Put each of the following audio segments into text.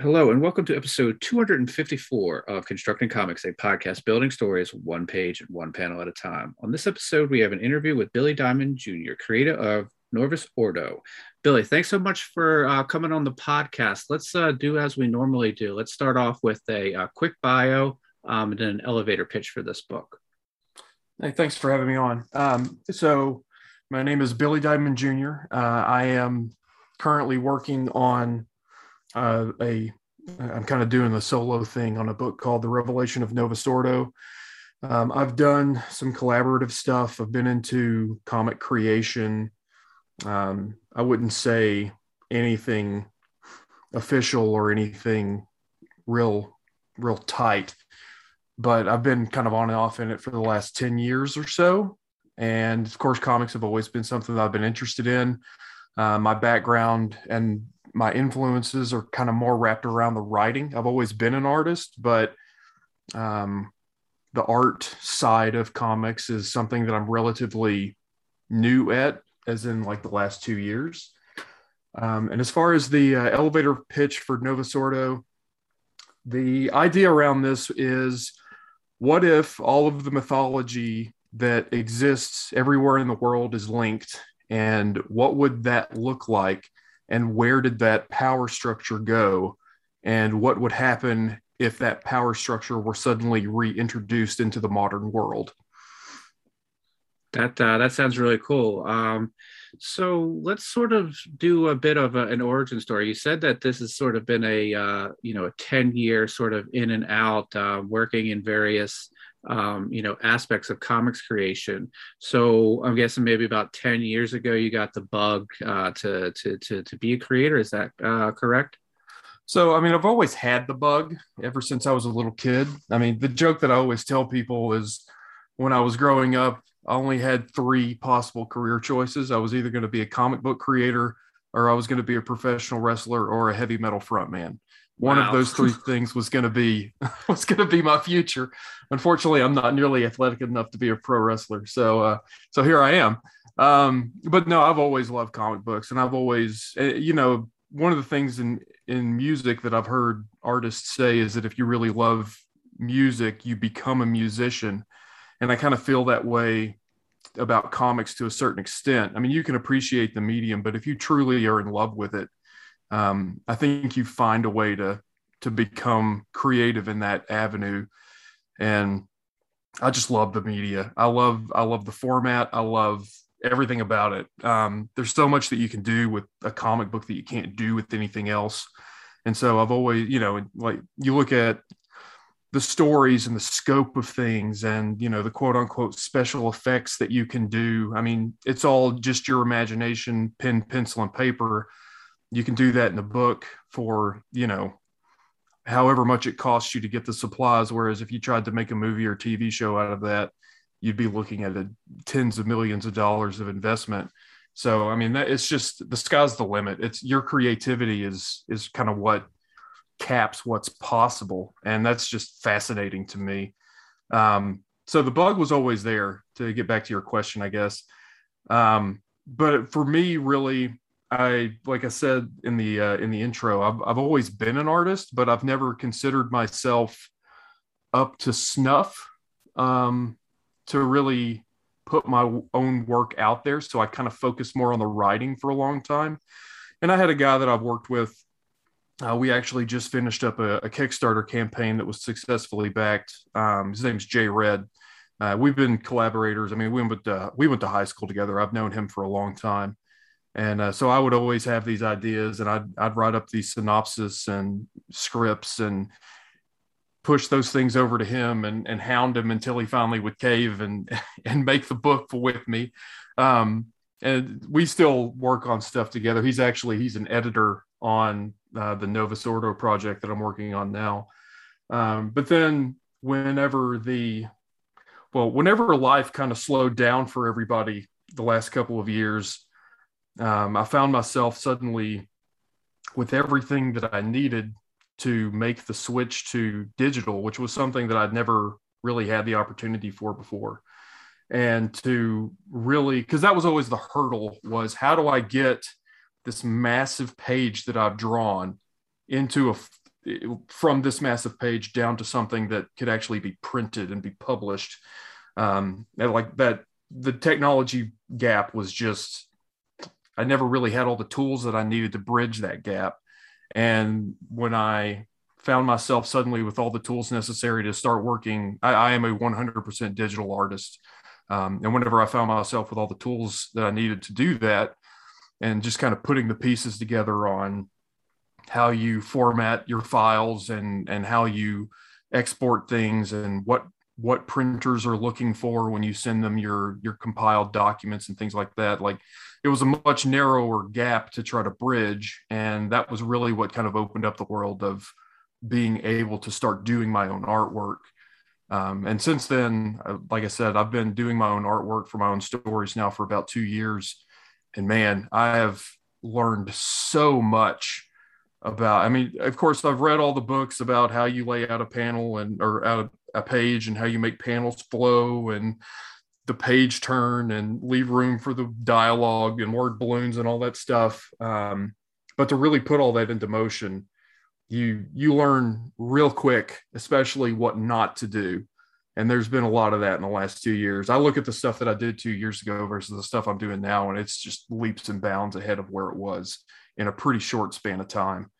Hello, and welcome to episode 254 of Constructing Comics, a podcast building stories one page and one panel at a time. On this episode, we have an interview with Billy Diamond Jr., creator of Novus Ordo. Billy, thanks so much for uh, coming on the podcast. Let's uh, do as we normally do. Let's start off with a, a quick bio um, and then an elevator pitch for this book. Hey, thanks for having me on. Um, so, my name is Billy Diamond Jr. Uh, I am currently working on uh, a I'm kind of doing the solo thing on a book called The Revelation of Novus Ordo. Um, I've done some collaborative stuff. I've been into comic creation. Um, I wouldn't say anything official or anything real, real tight, but I've been kind of on and off in it for the last 10 years or so. And of course, comics have always been something that I've been interested in. Uh, my background and my influences are kind of more wrapped around the writing. I've always been an artist, but um, the art side of comics is something that I'm relatively new at, as in like the last two years. Um, and as far as the uh, elevator pitch for Novus Ordo, the idea around this is what if all of the mythology that exists everywhere in the world is linked? And what would that look like and where did that power structure go? And what would happen if that power structure were suddenly reintroduced into the modern world? That uh, that sounds really cool. Um, so let's sort of do a bit of a, an origin story. You said that this has sort of been a uh, you know a 10 year sort of in and out uh, working in various um, you know aspects of comics creation. So I'm guessing maybe about ten years ago you got the bug uh, to, to to to be a creator. Is that uh, correct? So I mean, I've always had the bug ever since I was a little kid. I mean, the joke that I always tell people is when I was growing up, I only had three possible career choices. I was either going to be a comic book creator, or I was going to be a professional wrestler, or a heavy metal frontman one wow. of those three things was going to be was going to be my future. Unfortunately, I'm not nearly athletic enough to be a pro wrestler, so uh, so here I am. Um, but no, I've always loved comic books, and I've always, eh, you know, one of the things in in music that I've heard artists say is that if you really love music, you become a musician, and I kind of feel that way about comics to a certain extent. I mean, you can appreciate the medium, but if you truly are in love with it, um, I think you find a way to to become creative in that avenue. And I just love the media. I love I love the format. I love everything about it. Um, there's so much that you can do with a comic book that you can't do with anything else. And so I've always, you know, like you look at the stories and the scope of things and you know the quote unquote special effects that you can do i mean it's all just your imagination pen pencil and paper you can do that in a book for you know however much it costs you to get the supplies. Whereas if you tried to make a movie or tv show out of that you'd be looking at a, tens of millions of dollars of investment. So i mean that, it's just the sky's the limit. It's your creativity is is kind of what caps what's possible. And that's just fascinating to me. Um, so the bug was always there to get back to your question i guess. Um, but for me really I like I said in the uh, in the intro, I've I've always been an artist, but I've never considered myself up to snuff um, to really put my own work out there. So I kind of focused more on the writing for a long time. And I had a guy that I've worked with. Uh, we actually just finished up a, a, Kickstarter campaign that was successfully backed. Um, his name's Jay Red. Uh, we've been collaborators. I mean, we went to, we went to high school together. I've known him for a long time and uh, so I would always have these ideas, and I'd I'd write up these synopsis and scripts and push those things over to him and and hound him until he finally would cave and and make the book with me. Um, and we still work on stuff together. He's actually he's an editor on uh, the Novus Ordo project that I'm working on now. Um, but then whenever the well, whenever life kind of slowed down for everybody the last couple of years, um, I found myself suddenly with everything that I needed to make the switch to digital, which was something that I'd never really had the opportunity for before. And to really, because that was always the hurdle was how do I get this massive page that I've drawn into a from this massive page down to something that could actually be printed and be published. Um, and like that, the technology gap was just, I never really had all the tools that I needed to bridge that gap. And when I found myself suddenly with all the tools necessary to start working, I, I am a 100% digital artist. Um, and whenever I found myself with all the tools that I needed to do that, and just kind of putting the pieces together on how you format your files and and how you export things and what what printers are looking for when you send them your your compiled documents and things like that like it was a much narrower gap to try to bridge and that was really what kind of opened up the world of being able to start doing my own artwork. Um, and since then uh, like i said i've been doing my own artwork for my own stories now for about two years. And man i have learned so much about i mean of course i've read all the books about how you lay out a panel and or out a page and how you make panels flow and the page turn and leave room for the dialogue and word balloons and all that stuff um, but to really put all that into motion you you learn real quick especially what not to do and there's been a lot of that in the last two years i look at the stuff that i did two years ago versus the stuff i'm doing now and it's just leaps and bounds ahead of where it was in a pretty short span of time.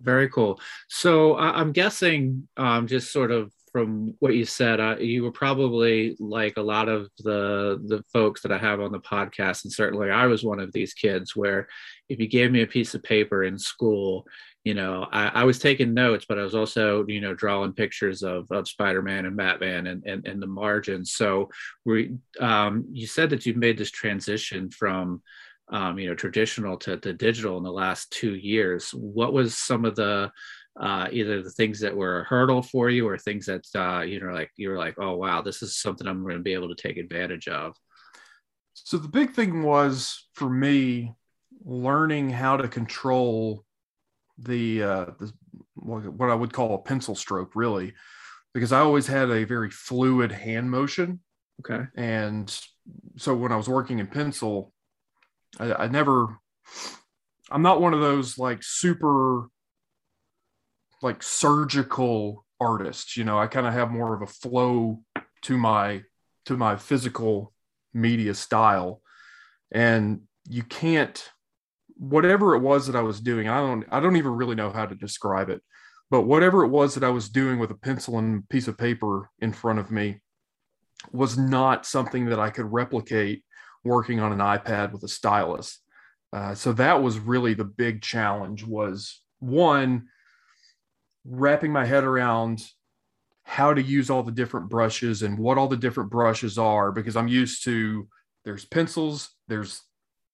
Very cool. So I'm guessing, um, just sort of from what you said, uh, you were probably like a lot of the the folks that I have on the podcast, and certainly I was one of these kids where if you gave me a piece of paper in school, you know, I, I was taking notes, but I was also, you know, drawing pictures of, of Spider-Man and Batman and, and, and the margins. So we, um, you said that you've made this transition from um, you know traditional to, to digital in the last two years what was some of the uh, either the things that were a hurdle for you or things that uh, you know like you were like oh wow this is something i'm going to be able to take advantage of. So the big thing was for me learning how to control the, uh, the what i would call a pencil stroke really because i always had a very fluid hand motion. Okay. And so when i was working in pencil I, I never I'm not one of those like super like surgical artists, you know. I kind of have more of a flow to my to my physical media style. And you can't whatever it was that I was doing, I don't I don't even really know how to describe it. But whatever it was that I was doing with a pencil and piece of paper in front of me was not something that I could replicate working on an iPad with a stylus. Uh, so that was really the big challenge was one wrapping my head around how to use all the different brushes and what all the different brushes are because I'm used to there's pencils, there's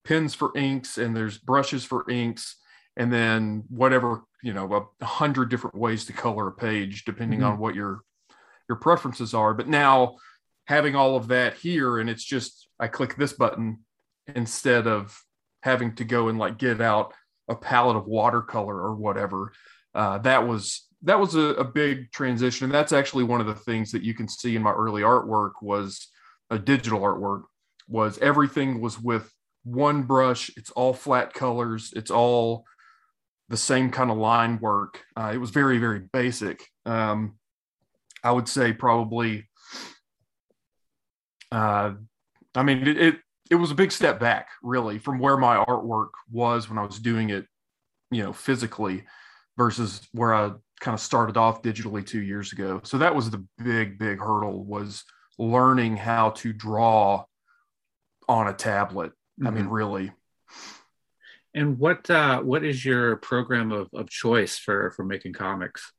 pens for inks, and there's brushes for inks, and then whatever you know a hundred different ways to color a page depending mm-hmm. on what your your preferences are. But now having all of that here and it's just I click this button instead of having to go and like get out a palette of watercolor or whatever. Uh, that was that was a, a, big transition. And that's actually one of the things that you can see in my early artwork was a digital artwork was everything was with one brush. It's all flat colors. It's all the same kind of line work. Uh, it was very, very basic. Um, I would say probably uh, I mean, it, it, it was a big step back, really, from where my artwork was when I was doing it, you know, physically, versus where I kind of started off digitally two years ago. So that was the big, big hurdle was learning how to draw on a tablet. Mm-hmm. I mean, mm-hmm. really. And what uh, what is your program of, of choice for for making comics?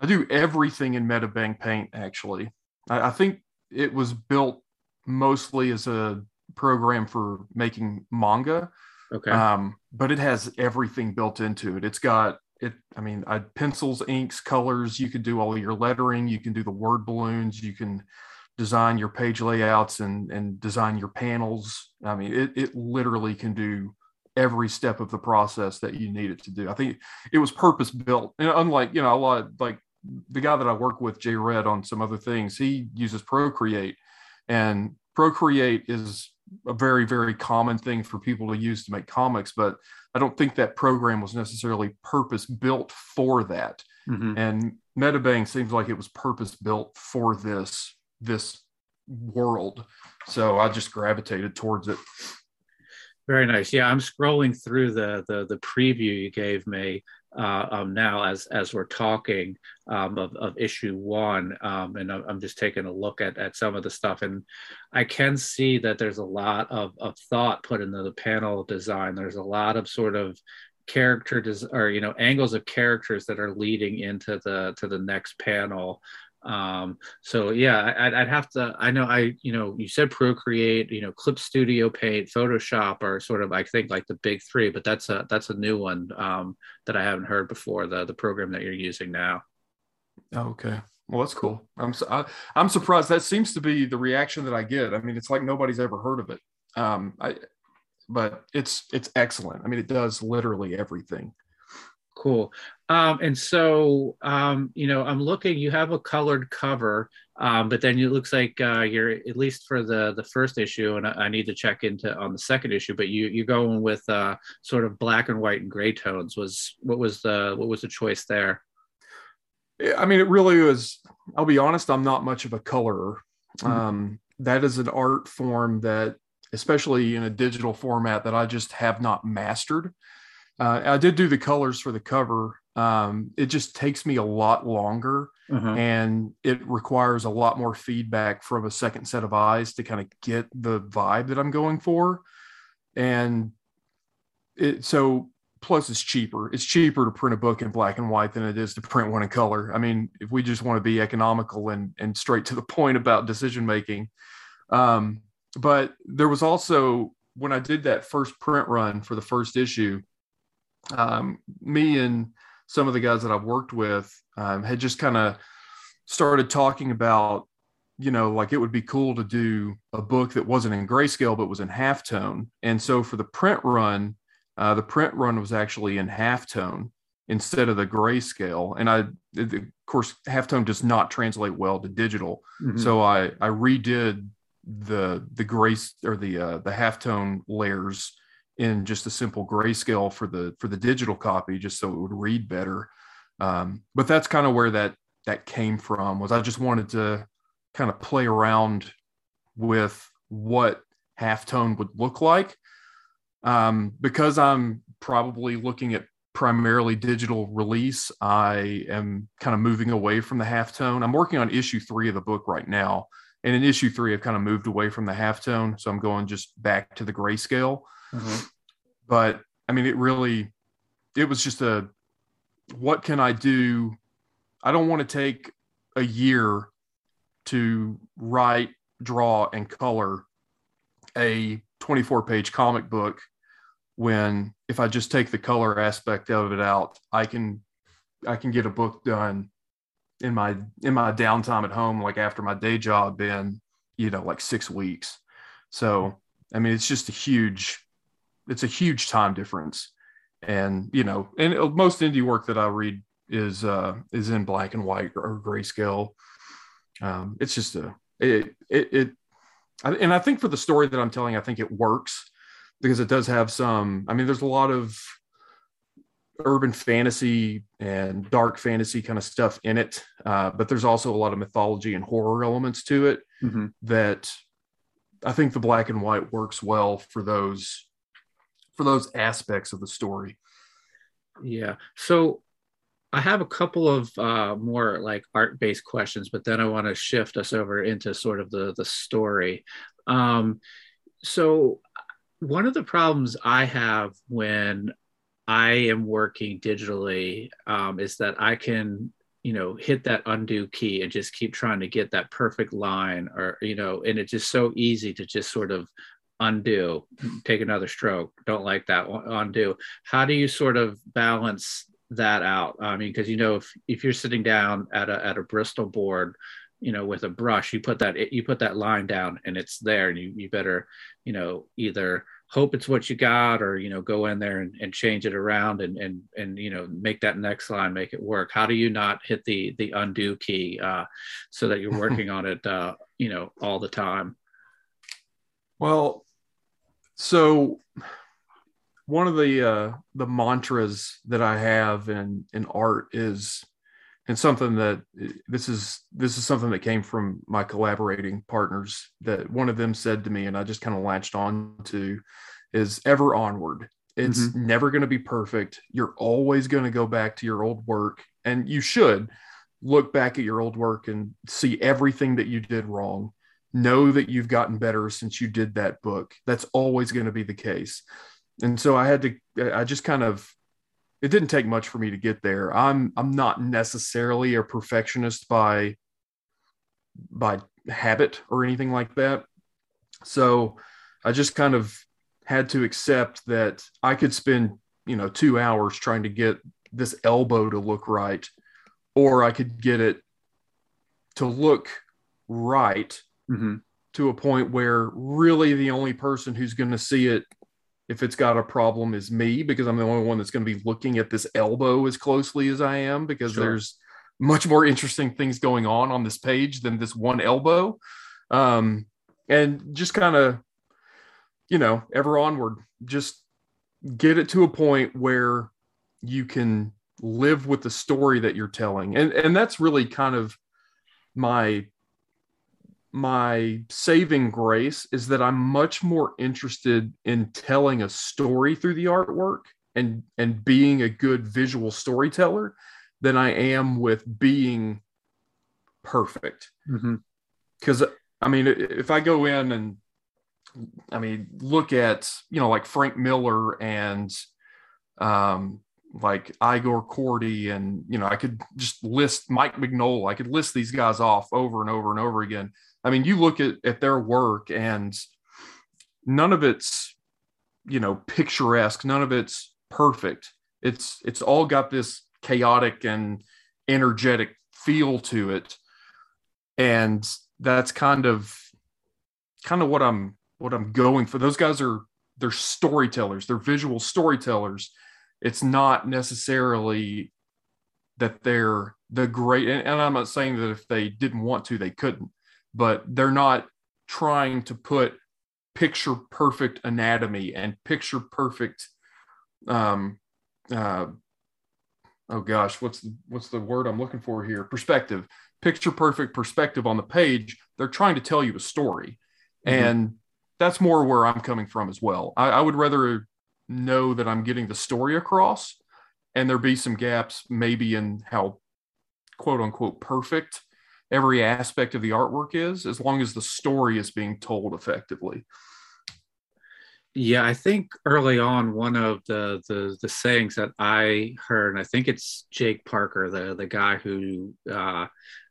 I do everything in MediBang Paint. Actually, I, I think it was built mostly as a program for making manga. Okay. Um, but it has everything built into it. It's got it. I mean, I, pencils, inks, colors. You can do all your lettering. You can do the word balloons. You can design your page layouts and and design your panels. I mean, it it literally can do every step of the process that you need it to do. I think it was purpose built. And unlike you know a lot of, like the guy that I work with, Jay Red, on some other things, he uses Procreate and Procreate is a very very common thing for people to use to make comics but i don't think that program was necessarily purpose built for that. Mm-hmm. and MediBang seems like it was purpose built for this this world. So i just gravitated towards it. Very nice. Yeah i'm scrolling through the the, the preview you gave me uh, um, now as as we're talking um, of, of issue one, um, and I'm just taking a look at, at some of the stuff, and I can see that there's a lot of, of thought put into the panel design. There's a lot of sort of character des- or you know angles of characters that are leading into the to the next panel um, so yeah, I'd, I'd, have to. I know I, you know, you said Procreate, you know, Clip Studio Paint, Photoshop are sort of, I think, like the big three. But that's a that's a new one um, that I haven't heard before. The the program that you're using now. Okay, well that's cool. I'm I, am i am surprised. That seems to be the reaction that I get. I mean, it's like nobody's ever heard of it. Um, I, but it's it's excellent. I mean, it does literally everything. Cool. Um, and so, um, you know, I'm looking. You have a colored cover, um, but then it looks like uh, you're at least for the the first issue, and I, I, need to check into on the second issue. But you you're going with uh, sort of black and white and gray tones. Was what was the what was the choice there? I mean, it really was. I'll be honest. I'm not much of a colorer. Mm-hmm. Um, that is an art form that, especially in a digital format, that I just have not mastered. Uh, I did do the colors for the cover. Um, it just takes me a lot longer uh-huh. and it requires a lot more feedback from a second set of eyes to kind of get the vibe that I'm going for. And it, so plus it's cheaper. It's cheaper to print a book in black and white than it is to print one in color. I mean, if we just want to be economical and, and straight to the point about decision making. Um, but there was also when I did that first print run for the first issue, um, me and some of the guys that I've worked with um, had just kind of started talking about, you know, like it would be cool to do a book that wasn't in grayscale but was in halftone. And so for the print run, uh, the print run was actually in halftone instead of the grayscale. And I, of course, halftone does not translate well to digital. Mm-hmm. So I I redid the the grace or the uh, the halftone layers in just a simple grayscale for the for the digital copy just so it would read better. Um, but that's kind of where that that came from was i just wanted to kind of play around with what halftone would look like. Um, because i'm probably looking at primarily digital release i am kind of moving away from the halftone. I'm working on issue three of the book right now and in issue three i've kind of moved away from the halftone so i'm going just back to the grayscale Mm-hmm. But I mean, it really, it was just a, what can I do? I don't want to take a year to write, draw, and color a 24 page comic book when if I just take the color aspect of it out, I can I can get a book done in my in my downtime at home, like after my day job in, you know, like six weeks. So I mean it's just a huge it's a huge time difference and you know and most indie work that i read is uh is in black and white or grayscale um it's just a it it, it and i think for the story that i'm telling i think it works because it does have some i mean there's a lot of urban fantasy and dark fantasy kind of stuff in it uh, but there's also a lot of mythology and horror elements to it mm-hmm. that i think the black and white works well for those for those aspects of the story. Yeah. So I have a couple of uh, more like art based questions, but then I want to shift us over into sort of the the story. Um, so one of the problems I have when I am working digitally um, is that I can you know hit that undo key and just keep trying to get that perfect line or you know and it's just so easy to just sort of undo take another stroke don't like that undo. How do you sort of balance that out? I mean because you know if if you're sitting down at a at a bristol board you know with a brush you put that you put that line down and it's there and you, you better you know either hope it's what you got or you know go in there and, and change it around and and and you know make that next line make it work. How do you not hit the the undo key uh, so that you're working on it uh, you know all the time? Well So one of the uh, the mantras that I have in in art is, and something that this is this is something that came from my collaborating partners that one of them said to me, and I just kind of latched on to, is ever onward. It's mm-hmm. never going to be perfect. You're always going to go back to your old work, and you should look back at your old work and see everything that you did wrong. Know that you've gotten better since you did that book. That's always going to be the case and so I had to I just kind of it didn't take much for me to get there. I'm I'm not necessarily a perfectionist by by habit or anything like that. So I just kind of had to accept that I could spend, you know, 2 hours trying to get this elbow to look right or I could get it to look right mm-hmm. to a point where really the only person who's going to see it if it's got a problem is me because I'm the only one that's going to be looking at this elbow as closely as I am because sure. there's much more interesting things going on on this page than this one elbow. Um, and just kind of, you know, ever onward, just get it to a point where you can live with the story that you're telling. And, and that's really kind of my my saving grace is that I'm much more interested in telling a story through the artwork and and being a good visual storyteller than I am with being perfect. Because mm-hmm. I mean, if I go in and I mean, look at you know like Frank Miller and um, like Igor Kordey, and you know I could just list Mike Mignola. I could list these guys off over and over and over again I mean, you look at, at their work and none of it's, you know, picturesque, none of it's perfect. It's it's all got this chaotic and energetic feel to it. And that's kind of kind of what I'm what I'm going for. Those guys are they're storytellers, they're visual storytellers. It's not necessarily that they're the great and, and I'm not saying that if they didn't want to, they couldn't but they're not trying to put picture perfect anatomy and picture perfect um uh oh gosh what's the what's the word i'm looking for here? Perspective. Picture perfect perspective on the page. They're trying to tell you a story. Mm-hmm. and that's more where i'm coming from as well. I, I would rather know that i'm getting the story across and there be some gaps maybe in how quote unquote perfect every aspect of the artwork is, as long as the story is being told effectively. Yeah, I think early on, one of the, the the sayings that I heard, and I think it's Jake Parker, the the guy who uh,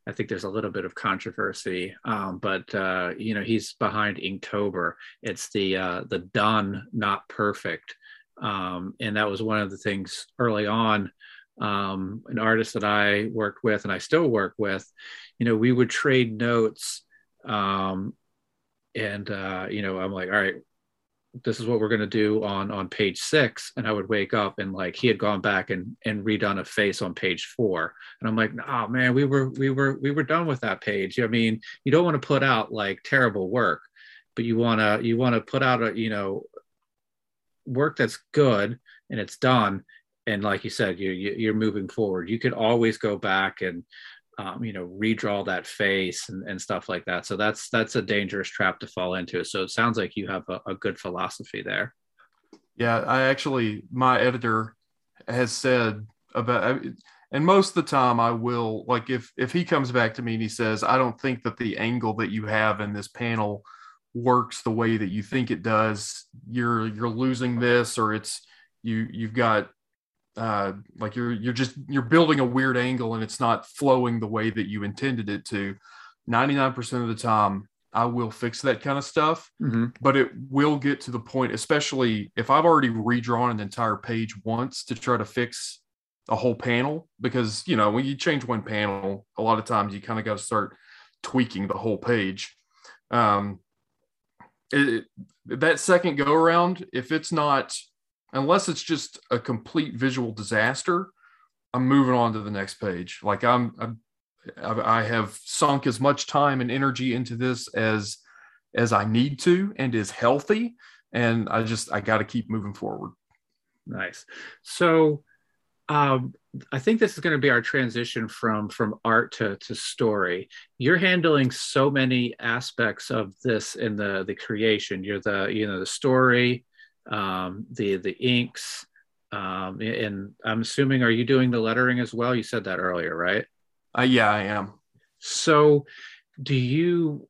I think there's a little bit of controversy, um, but uh, you know he's behind Inktober. It's the uh, the done, not perfect, um, and that was one of the things early on. Um, an artist that I worked with, and I still work with, you know, we would trade notes. Um, and, uh, you know, I'm like, all right, this is what we're going to do on on page six. And i would wake up and like he had gone back and and redone a face on page four. And i'm like oh man we were we were we were done with that page. I mean you don't want to put out like terrible work but you want to you want to put out a you know work that's good and it's done. And like you said you, you you're moving forward. You can always go back and um, you know redraw that face and, and stuff like that. So that's that's a dangerous trap to fall into. So it sounds like you have a, a good philosophy there. Yeah i actually my editor has said about and most of the time i will like if if he comes back to me and he says i don't think that the angle that you have in this panel works the way that you think it does. You're you're losing this or it's you you've got uh, like you're you're just you're building a weird angle and it's not flowing the way that you intended it to 99% of the time i will fix that kind of stuff mm-hmm. but it will get to the point especially if i've already redrawn an entire page once to try to fix a whole panel because you know when you change one panel a lot of times you kind of got to start tweaking the whole page um it, that second go around if it's not unless it's just a complete visual disaster, I'm moving on to the next page. Like I'm, I'm I have sunk as much time and energy into this as as I need to and is healthy. and I just I got to keep moving forward. Nice. So um, I think this is going to be our transition from from art to, to story. You're handling so many aspects of this in the the creation. You're the you know the story, um, the the inks, um, and I'm assuming are you doing the lettering as well? You said that earlier, right? Uh, yeah, I am. So, do you?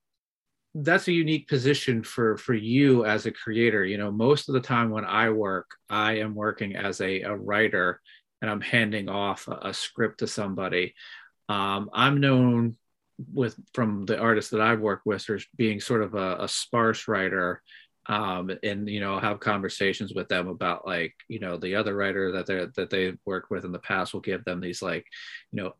That's a unique position for for you as a creator. You know, most of the time when I work, I am working as a, a writer and I'm handing off a, a script to somebody. Um, I'm known with from the artists that I've worked with as being sort of a, a sparse writer um, and you know have conversations with them about like you know the other writer that they that they worked with in the past will give them these like you know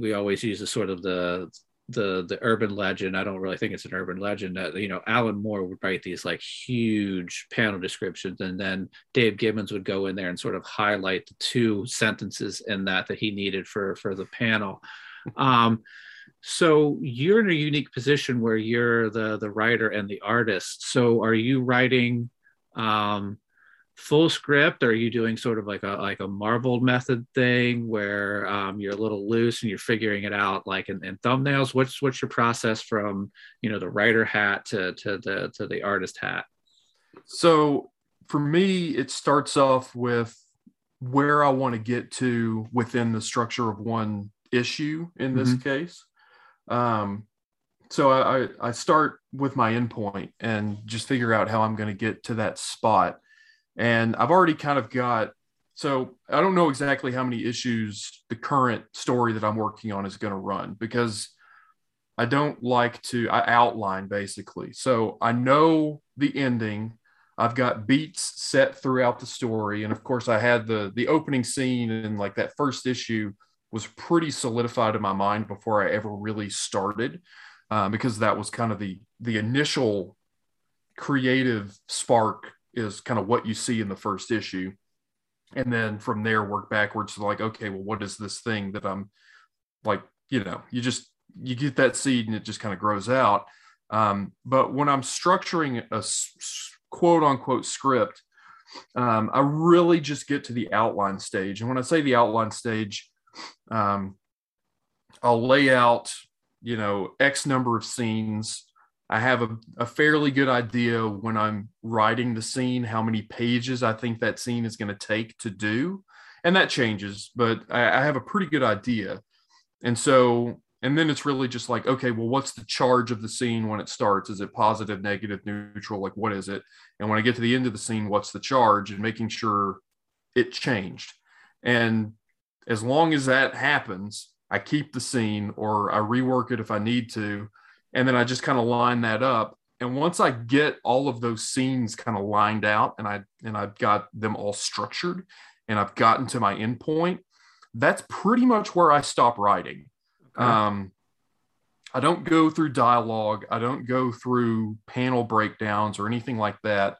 we always use the sort of the the the urban legend. I don't really think it's an urban legend that you know alan moore would write these like huge panel descriptions and then dave gibbons would go in there and sort of highlight the two sentences in that that he needed for for the panel. Um so you're in a unique position where you're the the writer and the artist. So are you writing um full script? Or are you doing sort of like a like a Marvel method thing where um, you're a little loose and you're figuring it out like in, in, thumbnails? What's what's your process from you know the writer hat to to the to the artist hat? So for me it starts off with where i want to get to within the structure of one issue in this mm-hmm. case um so I, I start with my endpoint and just figure out how i'm going to get to that spot and I've already kind of got so I don't know exactly how many issues the current story that I'm working on is going to run because I don't like to I outline basically. So I know the ending. I've got beats set throughout the story, and of course I had the the opening scene and like that first issue was pretty solidified in my mind before I ever really started, uh, because that was kind of the the initial creative spark is kind of what you see in the first issue. And then from there work backwards to like okay well what is this thing that i'm like you know you just you get that seed and it just kind of grows out. Um, but when i'm structuring a quote unquote script um, i really just get to the outline stage. And when i say the outline stage um, i'll lay out you know x number of scenes I have a, a, fairly good idea when I'm writing the scene how many pages I think that scene is going to take to do. And that changes, but I, I, have a pretty good idea. And so, and then it's really just like, okay, well, what's the charge of the scene when it starts? Is it positive, negative, neutral? Like, what is it? And when I get to the end of the scene, what's the charge? And making sure it changed. And as long as that happens, I keep the scene or I rework it if I need to and then I just kind of line that up. And once I get all of those scenes kind of lined out and I and I've got them all structured and I've gotten to my endpoint, that's pretty much where I stop writing. Okay. Um, I don't go through dialogue. I don't go through panel breakdowns or anything like that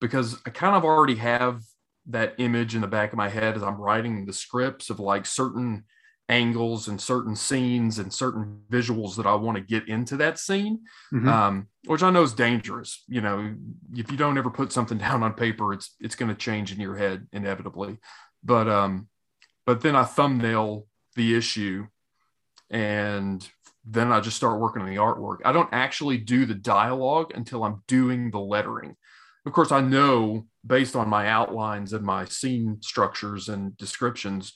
because I kind of already have that image in the back of my head as I'm writing the scripts of like certain angles and certain scenes and certain visuals that I want to get into that scene, mm-hmm. um, which I know is dangerous. You know, if you don't ever put something down on paper, it's it's going to change in your head inevitably. But um, but then I thumbnail the issue, and then I just start working on the artwork. I don't actually do the dialogue until I'm doing the lettering. Of course, I know based on my outlines and my scene structures and descriptions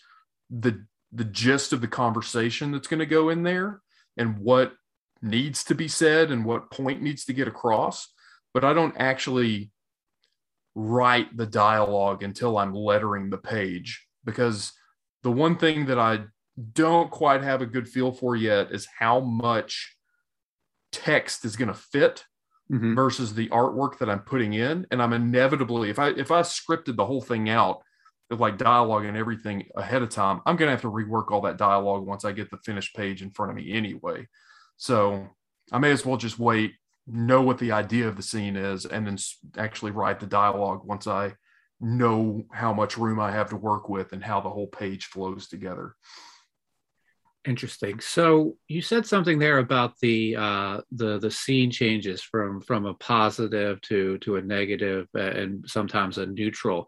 the the gist of the conversation that's going to go in there and what needs to be said and what point needs to get across. But i don't actually write the dialogue until i'm lettering the page because the one thing that i don't quite have a good feel for yet is how much text is going to fit mm-hmm. versus the artwork that i'm putting in and i'm inevitably if i if i scripted the whole thing out with like dialogue and everything ahead of time, I'm to have to rework all that dialogue once I get the finished page in front of me anyway. So I may as well just wait, know what the idea of the scene is, and then actually write the dialogue once I know how much room I have to work with and how the whole page flows together. Interesting. So you said something there about the uh, the the scene changes from from a positive to to a negative and sometimes a neutral.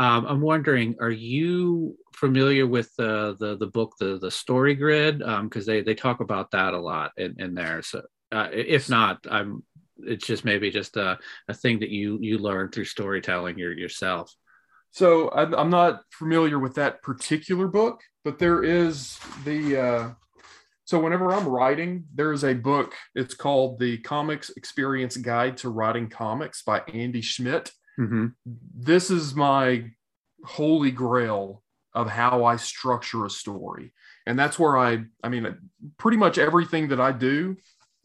Um, I'm wondering, are you familiar with the the, the book the the Story Grid? Because um, they they talk about that a lot in, in there. So uh, if not, I'm it's just maybe just a, a thing that you you learn through storytelling your, yourself. So I'm not familiar with that particular book, but there is the. Uh, so whenever I'm writing, there is a book. It's called the Comics Experience Guide to Writing Comics by Andy Schmidt. Mm-hmm. This is my holy grail of how I structure a story, and that's where I. I mean, pretty much everything that I do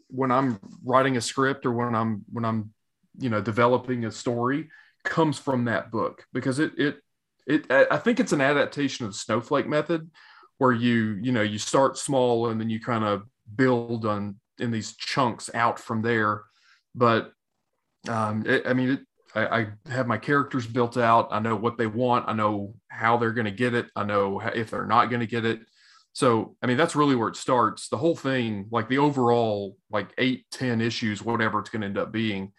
when I'm writing a script or when I'm when I'm you know developing a story comes from that book because it it it I think it's an adaptation of the snowflake method where you you know you start small and then you kind of build on in these chunks out from there. But um it, I mean it, I, I have my characters built out. I know what they want. I know how they're going to get it. I know if they're not going to get it. So I mean that's really where it starts. The whole thing like the overall like eight ten issues whatever it's going to end up being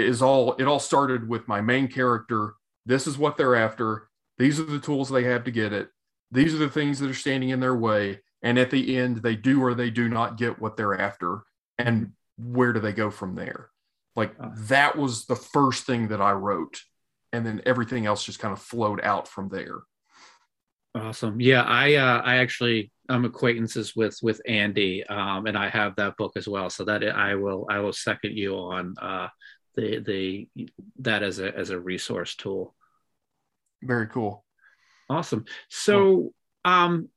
is all it all started with my main character. This is what they're after. These are the tools they have to get it. These are the things that are standing in their way. And at the end, they do or they do not get what they're after. And where do they go from there? Like that was the first thing that I wrote. And then everything else just kind of flowed out from there. Awesome. Yeah, I uh, I actually I'm acquaintances with with Andy, um, and I have that book as well. So that I will I will second you on uh, the the that as a as a resource tool. Very cool. Awesome. So um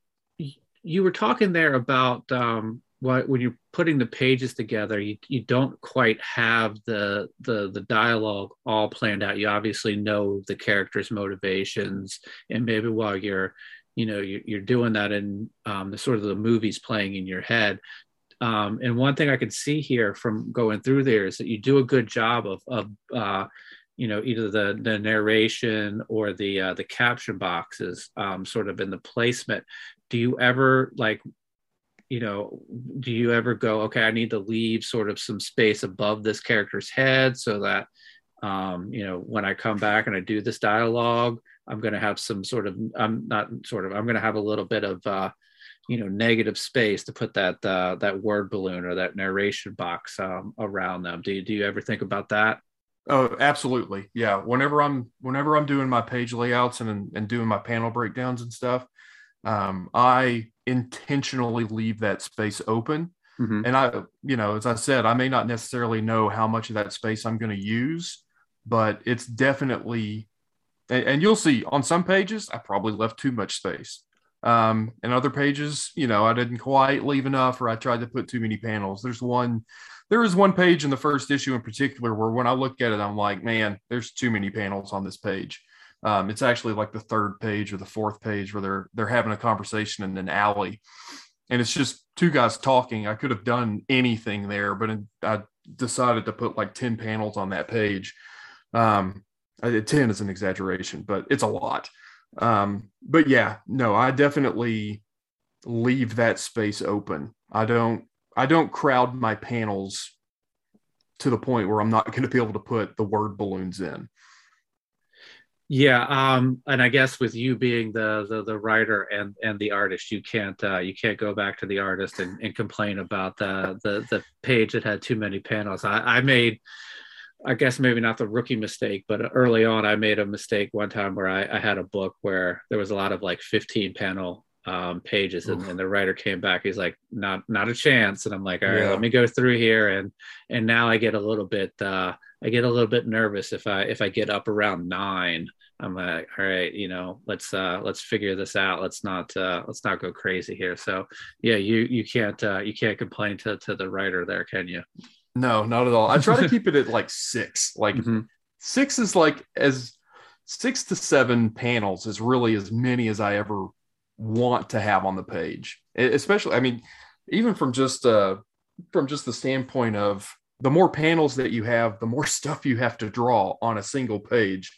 you were talking there about um when you're putting the pages together you, you don't quite have the the the dialogue all planned out you obviously know the characters motivations and maybe while you're you know you're, you're doing that and um, the sort of the movies playing in your head um, and one thing I can see here from going through there is that you do a good job of, of uh, you know, either the, the narration or the uh, the caption boxes, um, sort of in the placement. Do you ever like, you know, do you ever go, okay, I need to leave sort of some space above this character's head so that, um, you know, when I come back and I do this dialogue, I'm going to have some sort of, I'm not sort of, I'm going to have a little bit of, uh, you know negative space to put that uh, that word balloon or that narration box um, around them. Do you, do you ever think about that? Oh absolutely. Yeah. Whenever i'm whenever i'm doing my page layouts and and doing my panel breakdowns and stuff um, i intentionally leave that space open. Mm-hmm. and i you know as i said i may not necessarily know how much of that space i'm going to use but it's definitely and, and you'll see on some pages i probably left too much space um, and other pages, you know, I didn't quite leave enough or I tried to put too many panels. There's one, there is one page in the first issue in particular where when I look at it, I'm like, man, there's too many panels on this page. Um, it's actually like the third page or the fourth page where they're they're having a conversation in an alley, and it's just two guys talking. I could have done anything there, but I decided to put like ten panels on that page. Um, ten is an exaggeration, but it's a lot. Um, but yeah, no, I definitely leave that space open. I don't I don't crowd my panels to the point where I'm not going to be able to put the word balloons in. Yeah, um, and I guess with you being the, the the writer and and the artist, you can't uh, you can't go back to the artist and, and complain about the, the the page that had too many panels. I, I made I guess maybe not the rookie mistake, but early on, I made a mistake one time where I, I had a book where there was a lot of like 15 panel um, pages, and, and, the writer came back. He's like, "Not, not a chance." And I'm like, "All right, yeah. let me go through here." And and now I get a little bit, uh, I get a little bit nervous if I if I get up around nine. I'm like, all right, you know, let's uh let's figure this out. Let's not uh let's not go crazy here. So yeah, you you can't uh you can't complain to to the writer there, can you? No, not at all. I try to keep it at like six. Like mm-hmm. six is like as six to seven panels is really as many as I ever want to have on the page. Especially, I mean, even from just uh from just the standpoint of the more panels that you have, the more stuff you have to draw on a single page.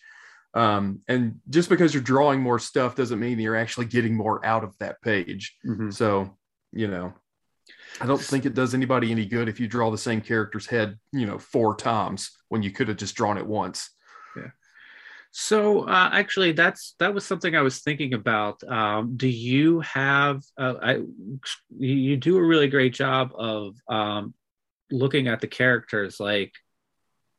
Um, and just because you're drawing more stuff doesn't mean you're actually getting more out of that page. Mm-hmm. So, you know, I don't think it does anybody any good if you draw the same character's head, you know, four times when you could have just drawn it once. Yeah. So uh, actually, that's that was something I was thinking about. Um, do you have? Uh, I you do a really great job of um, looking at the characters. Like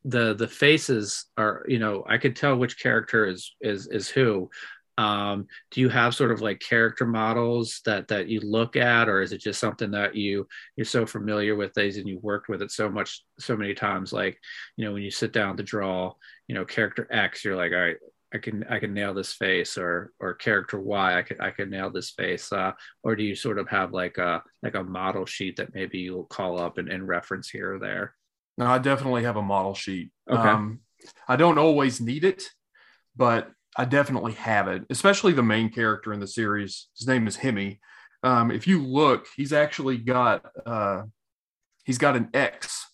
the the faces are, you know, I could tell which character is is is who um, do you have sort of like character models that that you look at or is it just something that you you're so familiar with these and you worked with it so much so many times like you know when you sit down to draw you know character x you're like all right I can I can nail this face or or character Y I can I can nail this face uh, or do you sort of have like a like a model sheet that maybe you'll call up and, and reference here or there? No, I definitely have a model sheet. Okay. Um, I don't always need it, but I definitely have it, especially the main character in the series. His name is Hemi. Um, if you look, he's actually got uh, he's got an X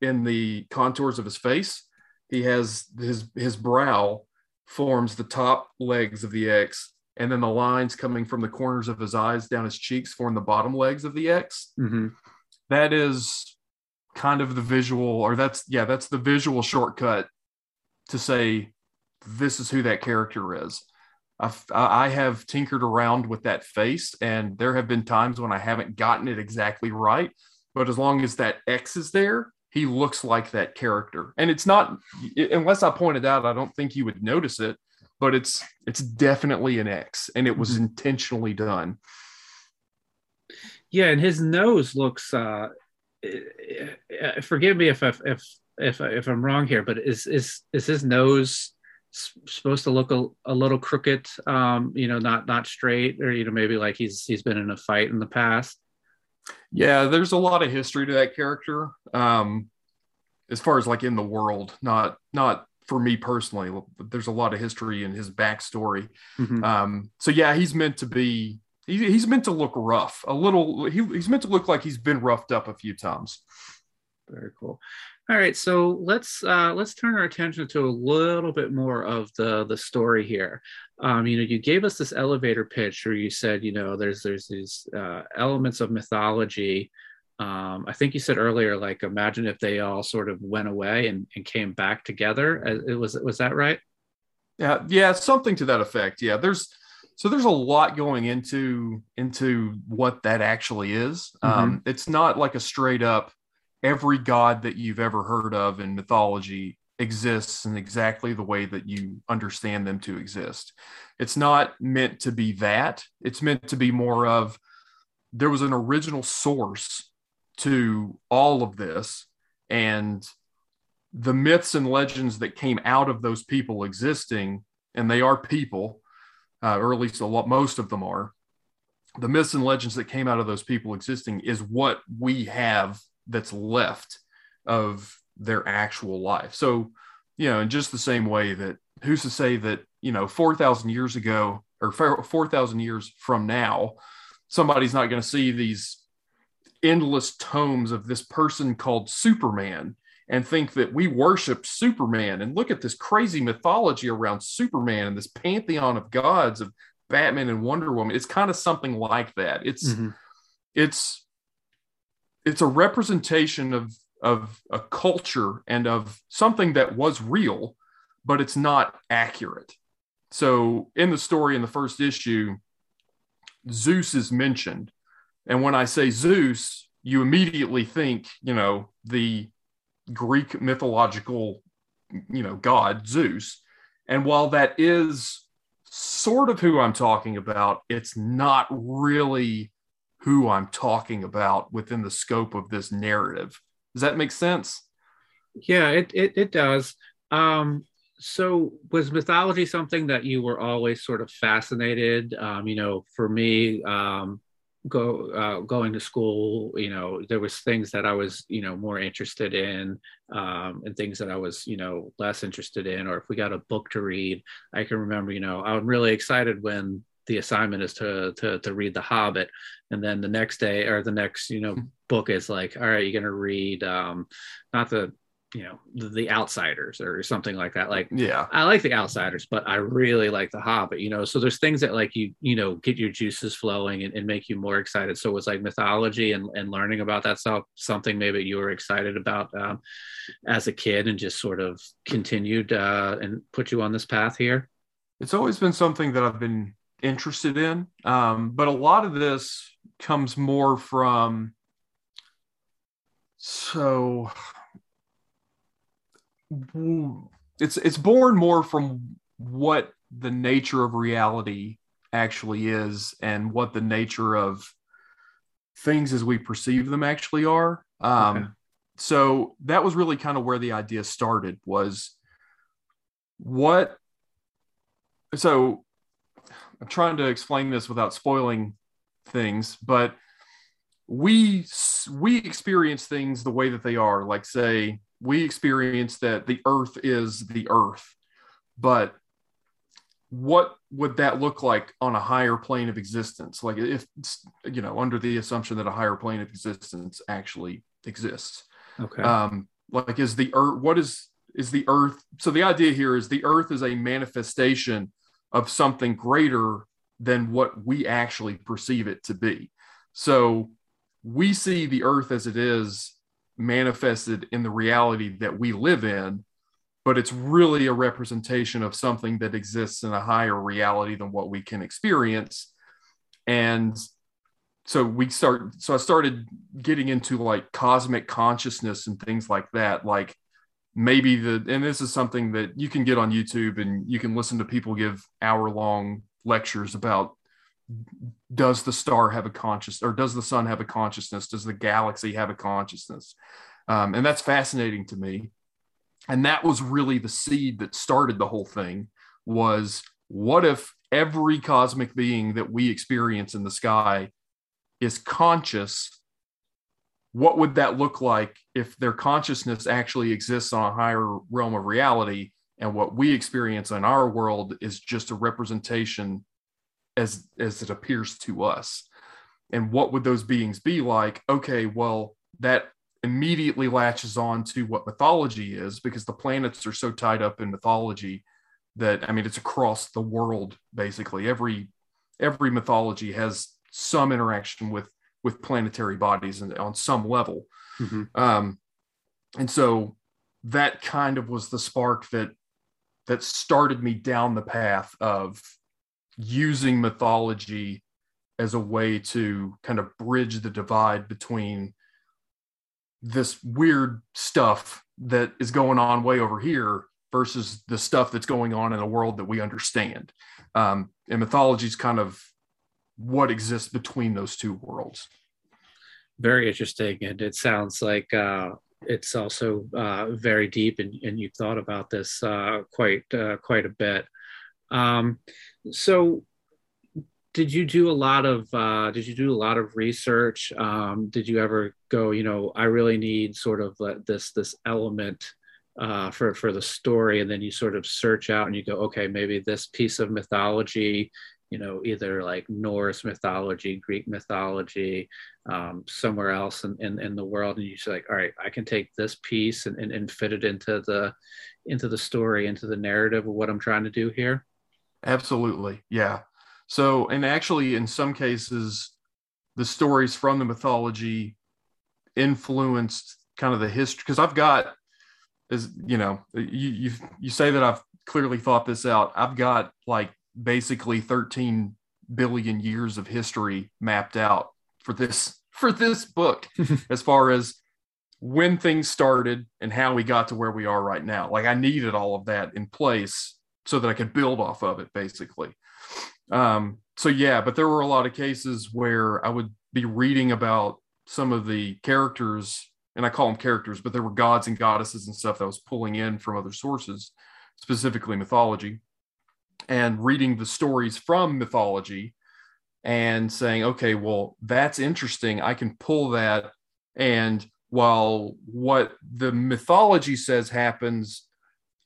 in the contours of his face. He has his his brow forms the top legs of the X, and then the lines coming from the corners of his eyes down his cheeks form the bottom legs of the X. Mm-hmm. That is kind of the visual, or that's yeah, that's the visual shortcut to say this is who that character is. I've, I have tinkered around with that face, and there have been times when I haven't gotten it exactly right. But as long as that X is there, he looks like that character. And it's not, unless I pointed out, I don't think you would notice it. But it's it's definitely an X, and it was mm-hmm. intentionally done. Yeah, and his nose looks. uh Forgive me if if if if, if I'm wrong here, but is is is his nose supposed to look a, a little crooked um you know not not straight or you know maybe like he's he's been in a fight in the past? Yeah there's a lot of history to that character um as far as like in the world not not for me personally there's a lot of history in his backstory. Mm-hmm. um so yeah he's meant to be he, he's meant to look rough a little he, he's meant to look like he's been roughed up a few times. Very cool all right, so let's uh, let's turn our attention to a little bit more of the the story here. Um, you know, you gave us this elevator pitch where you said, you know, there's there's these uh, elements of mythology. Um, I think you said earlier, like, imagine if they all sort of went away and, and came back together. Uh, it was was that right? Yeah, yeah, something to that effect. Yeah, there's so there's a lot going into into what that actually is. Mm-hmm. Um, it's not like a straight up every god that you've ever heard of in mythology exists in exactly the way that you understand them to exist. It's not meant to be that. It's meant to be more of there was an original source to all of this and the myths and legends that came out of those people existing and they are people uh, or at least a lot most of them are the myths and legends that came out of those people existing is what we have that's left of their actual life. So, you know, in just the same way that who's to say that, you know, 4,000 years ago or 4,000 years from now, somebody's not going to see these endless tomes of this person called Superman and think that we worship Superman and look at this crazy mythology around Superman and this pantheon of gods of Batman and Wonder Woman. It's kind of something like that. It's mm-hmm. it's it's a representation of of a culture and of something that was real, but it's not accurate. So in the story in the first issue, Zeus is mentioned. And when I say Zeus, you immediately think, you know, the Greek mythological, you know, god Zeus. And while that is sort of who I'm talking about, it's not really who I'm talking about within the scope of this narrative. Does that make sense? Yeah, it it, it does. Um, so was mythology something that you were always sort of fascinated? Um, you know, for me, um, go uh, going to school, you know, there was things that I was, you know, more interested in, um, and things that I was, you know, less interested in. Or if we got a book to read, I can remember, you know, I'm really excited when the assignment is to to to read The Hobbit, and then the next day or the next you know book is like, all right, you're gonna read um, not the you know the, the, outsiders or something like that. Like yeah. I like the outsiders but i really like the hobbit you know? So there's things that like you you know get your juices flowing and, and make you more excited. So it's like mythology and, and learning about that stuff something maybe you were excited about um, as a kid and just sort of continued uh, and put you on this path here. It's always been something that i've been interested in um, but a lot of this comes more from so it's it's born more from what the nature of reality actually is and what the nature of things as we perceive them actually are um, okay. so that was really kind of where the idea started was what so i'm trying to explain this without spoiling things but we we experience things the way that they are. Like say we experience that the earth is the earth but what would that look like on a higher plane of existence? Like if you know under the assumption that a higher plane of existence actually exists. Okay. Um like is the earth what is is the earth so the idea here is the earth is a manifestation of something greater than what we actually perceive it to be so we see the earth as it is manifested in the reality that we live in, but it's really a representation of something that exists in a higher reality than what we can experience. And so we start, so I started getting into like cosmic consciousness and things like that. Like maybe the, and this is something that you can get on YouTube and you can listen to people give hour long lectures about does the star have a conscious or does the sun have a consciousness? Does the galaxy have a consciousness? Um, and that's fascinating to me. And that was really the seed that started the whole thing was what if every cosmic being that we experience in the sky is conscious what would that look like if their consciousness actually exists on a higher realm of reality? And what we experience in our world is just a representation as as it appears to us. And what would those beings be like? Okay well that immediately latches on to what mythology is because the planets are so tied up in mythology that i mean it's across the world basically. Every every mythology has some interaction with with planetary bodies and on some level mm-hmm. um and so that kind of was the spark that that started me down the path of using mythology as a way to kind of bridge the divide between this weird stuff that is going on way over here versus the stuff that's going on in a world that we understand. Um, and mythology is kind of what exists between those two worlds. Very interesting. And it sounds like uh, it's also uh, very deep, and, and you've thought about this uh, quite uh, quite a bit. Um, so did you do a lot of uh, did you do a lot of research um, did you ever go you know i really need sort of this this element uh, for for the story and then you sort of search out and you go okay maybe this piece of mythology you know either like norse mythology greek mythology um, somewhere else in, in, in the world and you say like all right i can take this piece and, and, and fit it into the into the story into the narrative of what i'm trying to do here Absolutely. Yeah. So, and actually, in some cases, the stories from the mythology influenced kind of the history. Because I've got, as you know, you, you you say that I've clearly thought this out. I've got like basically 13 billion years of history mapped out for this for this book, as far as when things started and how we got to where we are right now. Like I needed all of that in place so that I could build off of it basically. Um, so yeah, but there were a lot of cases where I would be reading about some of the characters, and I call them characters, but there were gods and goddesses and stuff that I was pulling in from other sources, specifically mythology, and reading the stories from mythology and saying, okay, well, that's interesting. I can pull that. And while what the mythology says happens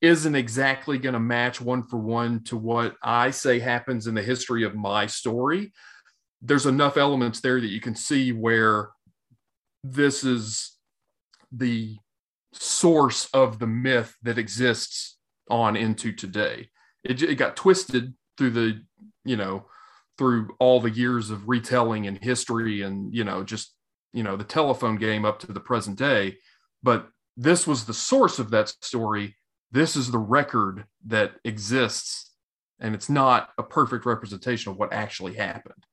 isn't exactly going to match one for one to what I say happens in the history of my story, there's enough elements there that you can see where this is the source of the myth that exists on into today. It, it got twisted through the, you know, through all the years of retelling and history and, you know, just, you know, the telephone game up to the present day. But this was the source of that story. This is the record that exists. And it's not a perfect representation of what actually happened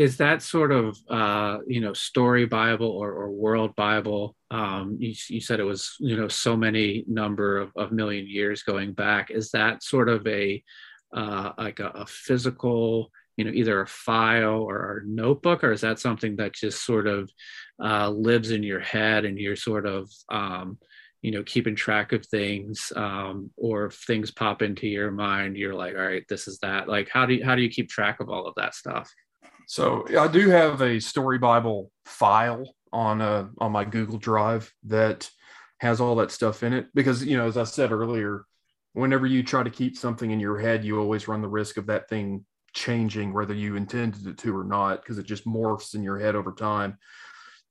is that sort of uh, you know story bible or, or world bible? Um, you, you, said it was you know so many number of, of million years going back. Is that sort of a uh, like a, a, physical you know either a file or a notebook or is that something that just sort of uh, lives in your head and you're sort of um, you know keeping track of things um, or if things pop into your mind you're like all right this is that. Like how do you how do you keep track of all of that stuff so I do have a story Bible file on uh, on my Google Drive that has all that stuff in it because you know as I said earlier, whenever you try to keep something in your head, you always run the risk of that thing changing whether you intended it to or not because it just morphs in your head over time.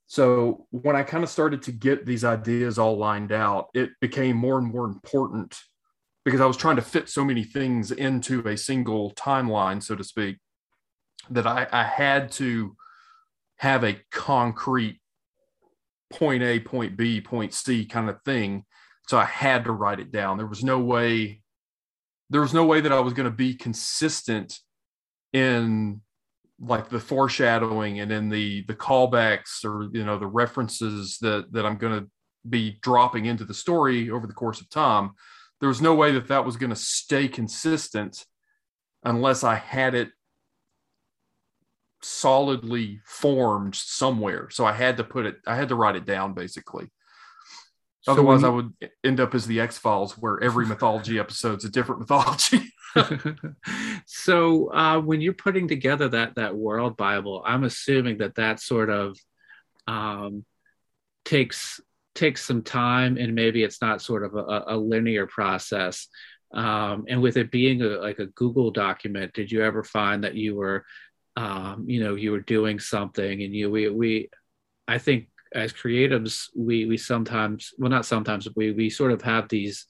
So when I kind of started to get these ideas all lined out, it became more and more important because I was trying to fit so many things into a single timeline, so to speak that I, I had to have a concrete point A, point B, point C kind of thing. So I had to write it down. There was no way, there was no way that I was going to be consistent in like the foreshadowing and in the the callbacks or you know the references that that I'm going to be dropping into the story over the course of time. There was no way that that was going to stay consistent unless I had it solidly formed somewhere. So I had to put it, I had to write it down basically. So Otherwise, you, I would end up as the X Files, where every mythology episode's a different mythology. so, uh, when you're putting together that that world Bible, I'm assuming that that sort of um, takes takes some time, and maybe it's not sort of a, a linear process. Um, and with it being a, like a Google document, did you ever find that you were um, you know you were doing something and you we we i think as creatives we we sometimes well not sometimes we we sort of have these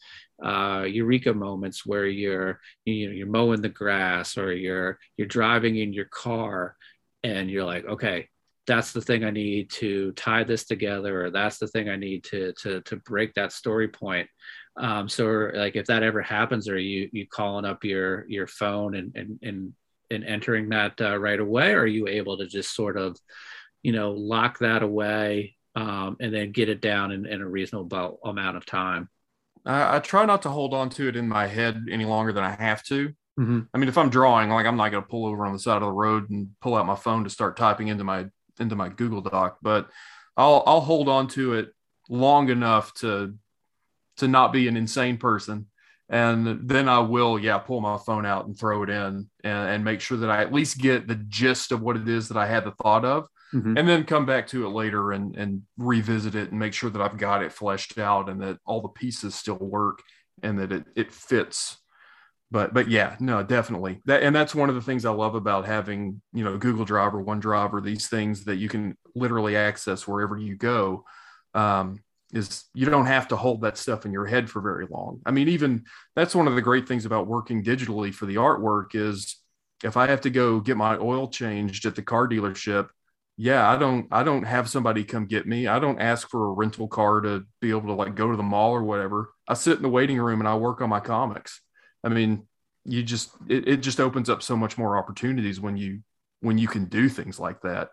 uh, eureka moments where you're you know you're mowing the grass or you're you're driving in your car and you're like okay that's the thing i need to tie this together or that's the thing i need to to to break that story point. Um, so like if that ever happens or you you calling up your your phone and and, and in entering that uh, right away? Or are you able to just sort of, you know, lock that away um, and then get it down in, in a reasonable amount of time? I, I, try not to hold on to it in my head any longer than I have to. Mm-hmm. I mean, if I'm drawing, like I'm not going to pull over on the side of the road and pull out my phone to start typing into my into my Google Doc, but I'll I'll hold on to it long enough to to not be an insane person and then I will, yeah, pull my phone out and throw it in and, and, make sure that I at least get the gist of what it is that I had the thought of, mm-hmm. and then come back to it later and and revisit it and make sure that I've got it fleshed out and that all the pieces still work and that it it fits. But but yeah, no, definitely that and that's one of the things I love about having you know Google Drive or OneDrive or these things that you can literally access wherever you go. Um, is you don't have to hold that stuff in your head for very long. I mean, even that's one of the great things about working digitally for the artwork is if I have to go get my oil changed at the car dealership, yeah, I don't I don't have somebody come get me. I don't ask for a rental car to be able to like go to the mall or whatever. I sit in the waiting room and I work on my comics. I mean, you just it, it just opens up so much more opportunities when you when you can do things like that.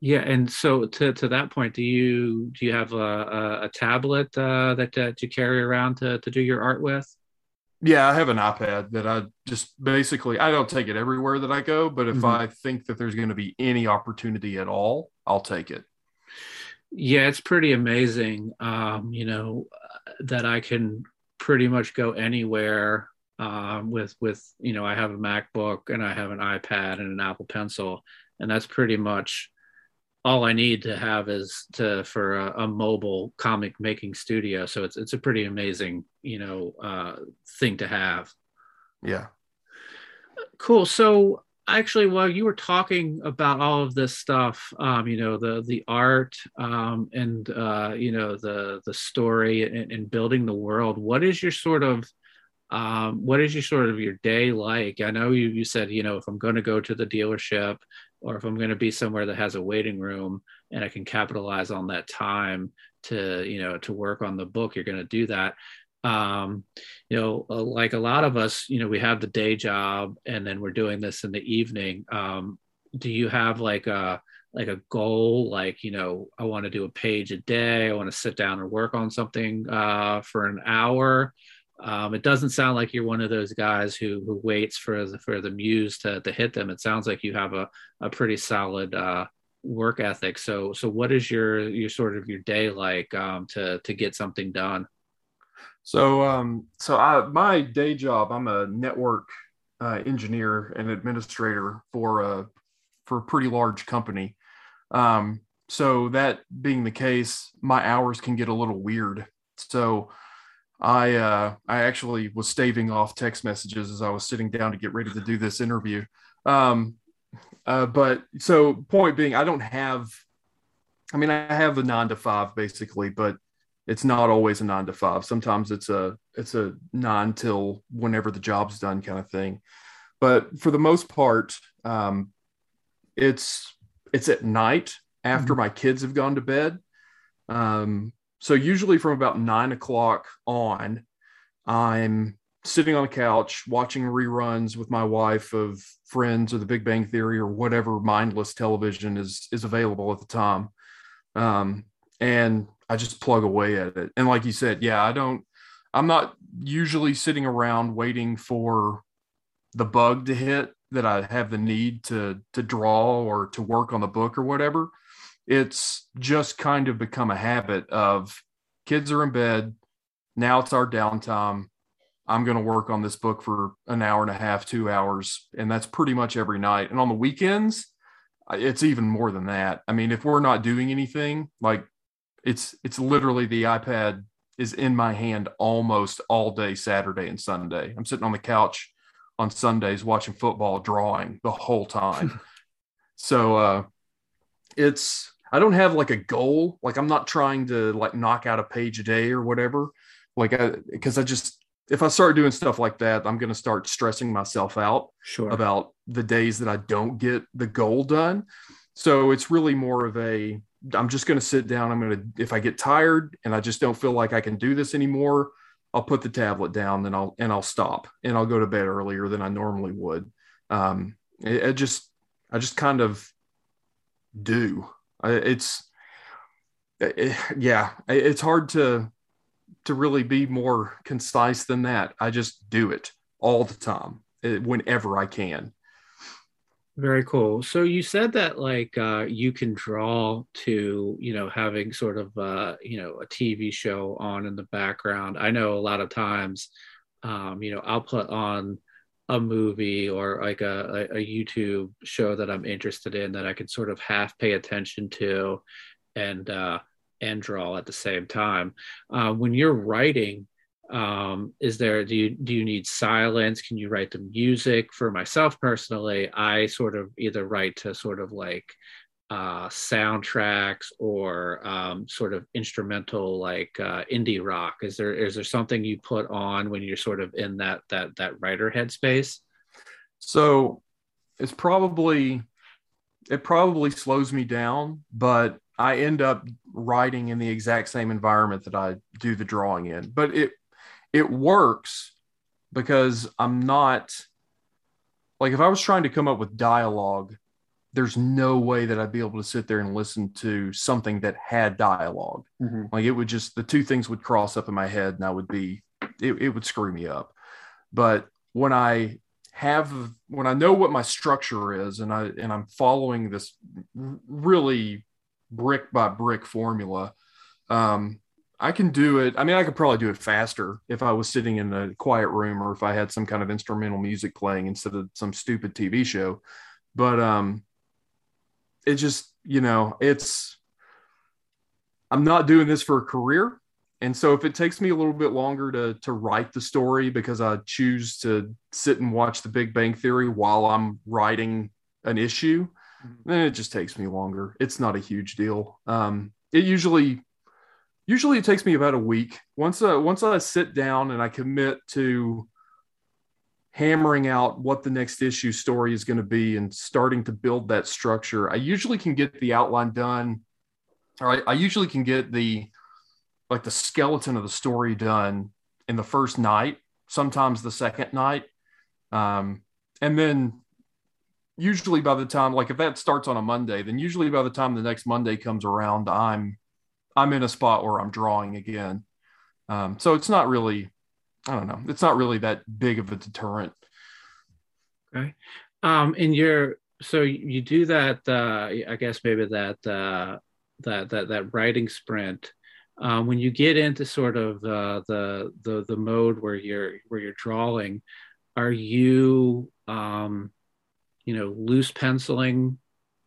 Yeah, and so to, to that point, do you do you have a, a, a tablet uh, that, that you carry around to, to do your art with? Yeah, I have an iPad that I just basically I don't take it everywhere that I go, but if mm-hmm. I think that there's going to be any opportunity at all, I'll take it. Yeah, it's pretty amazing. Um, you know that I can pretty much go anywhere um, with with you know I have a MacBook and I have an iPad and an Apple Pencil, and that's pretty much all I need to have is to for a, a, mobile comic making studio. So it's it's a pretty amazing, you know, uh, thing to have. Yeah. Cool. So actually while you were talking about all of this stuff um, you know the the art um, and uh, you know the the story and, and, building the world what is your sort of um, what is your sort of your day like i know you you said you know if i'm going to go to the dealership or if i'm going to be somewhere that has a waiting room and i can capitalize on that time to you know to work on the book you're going to do that um, you know, uh, like a lot of us, you know, we have the day job and then we're doing this in the evening. Um, do you have like a like a goal, like you know, I want to do a page a day. I want to sit down and work on something uh, for an hour. Um, it doesn't sound like you're one of those guys who who waits for the for the muse to to hit them. It sounds like you have a a pretty solid uh, work ethic. So so what is your your sort of your day like um, to to get something done? So, um, so I, my day job, I'm a network uh, engineer and administrator for a for a pretty large company. Um, so that being the case, my hours can get a little weird. So I uh, I actually was staving off text messages as I was sitting down to get ready to do this interview. Um, uh, but so point being, I don't have. I mean, I have a nine to five basically, but it's not always a nine to five. Sometimes it's a it's a nine till whenever the job's done kind of thing. But for the most part, um, it's it's at night after mm-hmm. my kids have gone to bed. Um, so usually from about nine o'clock on, I'm sitting on the couch watching reruns with my wife of Friends or The Big Bang Theory or whatever mindless television is is available at the time. Um, and I just plug away at it. And like you said, yeah, I don't, I'm not usually sitting around waiting for the bug to hit that I have the need to to draw or to work on the book or whatever. It's just kind of become a habit of kids are in bed. Now it's our downtime. I'm going to work on this book for an hour and a half, two hours. And that's pretty much every night. And on the weekends, it's even more than that. I mean, if we're not doing anything, like it's it's literally the iPad is in my hand almost all day Saturday and Sunday. I'm sitting on the couch on Sundays watching football, drawing the whole time. so uh, it's I don't have like a goal. Like I'm not trying to like knock out a page a day or whatever. Like I because I just if I start doing stuff like that, I'm going to start stressing myself out sure. about the days that I don't get the goal done. So it's really more of a I'm just going to sit down. I'm going to, if I get tired and I just don't feel like I can do this anymore, I'll put the tablet down, then I'll, and I'll stop and I'll go to bed earlier than I normally would. Um, it, it just, I just kind of do. It's, it, yeah, it's hard to, to really be more concise than that. I just do it all the time, eh, whenever I can. Very cool. So you said that like uh, you can draw to you know having sort of uh, you know a TV show on in the background. I know a lot of times, um, you know, I'll put on a movie or like a, a, YouTube show that I'm interested in that I can sort of half pay attention to, and uh, and draw at the same time. Uh, when you're writing, um, is there do you do you need silence can you write the music for myself personally i sort of either write to sort of like uh, soundtracks or um, sort of instrumental like uh, indie rock? Is there is there something you put on when you're sort of in that that that writer headspace? So it's probably it probably slows me down but i end up writing in the exact same environment that i do the drawing in. But it it works because I'm not like if I was trying to come up with dialogue, there's no way that I'd be able to sit there and listen to something that had dialog mm-hmm. Like it would just the two things would cross up in my head and I would be it, it would screw me up. But when I have when I know what my structure is and I and I'm following this really brick by brick formula, um, I can do it. I mean, I could probably do it faster if I was sitting in a quiet room or if I had some kind of instrumental music playing instead of some stupid TV show. But um it just, you know, it's I'm not doing this for a career. and so if it takes me a little bit longer to to write the story because I choose to sit and watch The Big Bang Theory while I'm writing an issue, mm-hmm. then it just takes me longer. It's not a huge deal. Um, it usually usually it takes me about a week. Once uh, once I sit down and I commit to hammering out what the next issue story is going to be and starting to build that structure, I usually can get the outline done. Or I, I usually can get the like the skeleton of the story done in the first night, sometimes the second night. Um, and then usually by the time like if that starts on a Monday, then usually by the time the next Monday comes around, I'm I'm in a spot where I'm drawing again. Um, so it's not really, I don't know, it's not really that big of a deterrent. Okay. Um, and you're so you do that. Uh, I guess maybe that uh, that that that writing sprint um, when you get into sort of uh, the the the mode where you're where you're drawing, are you um, you know loose penciling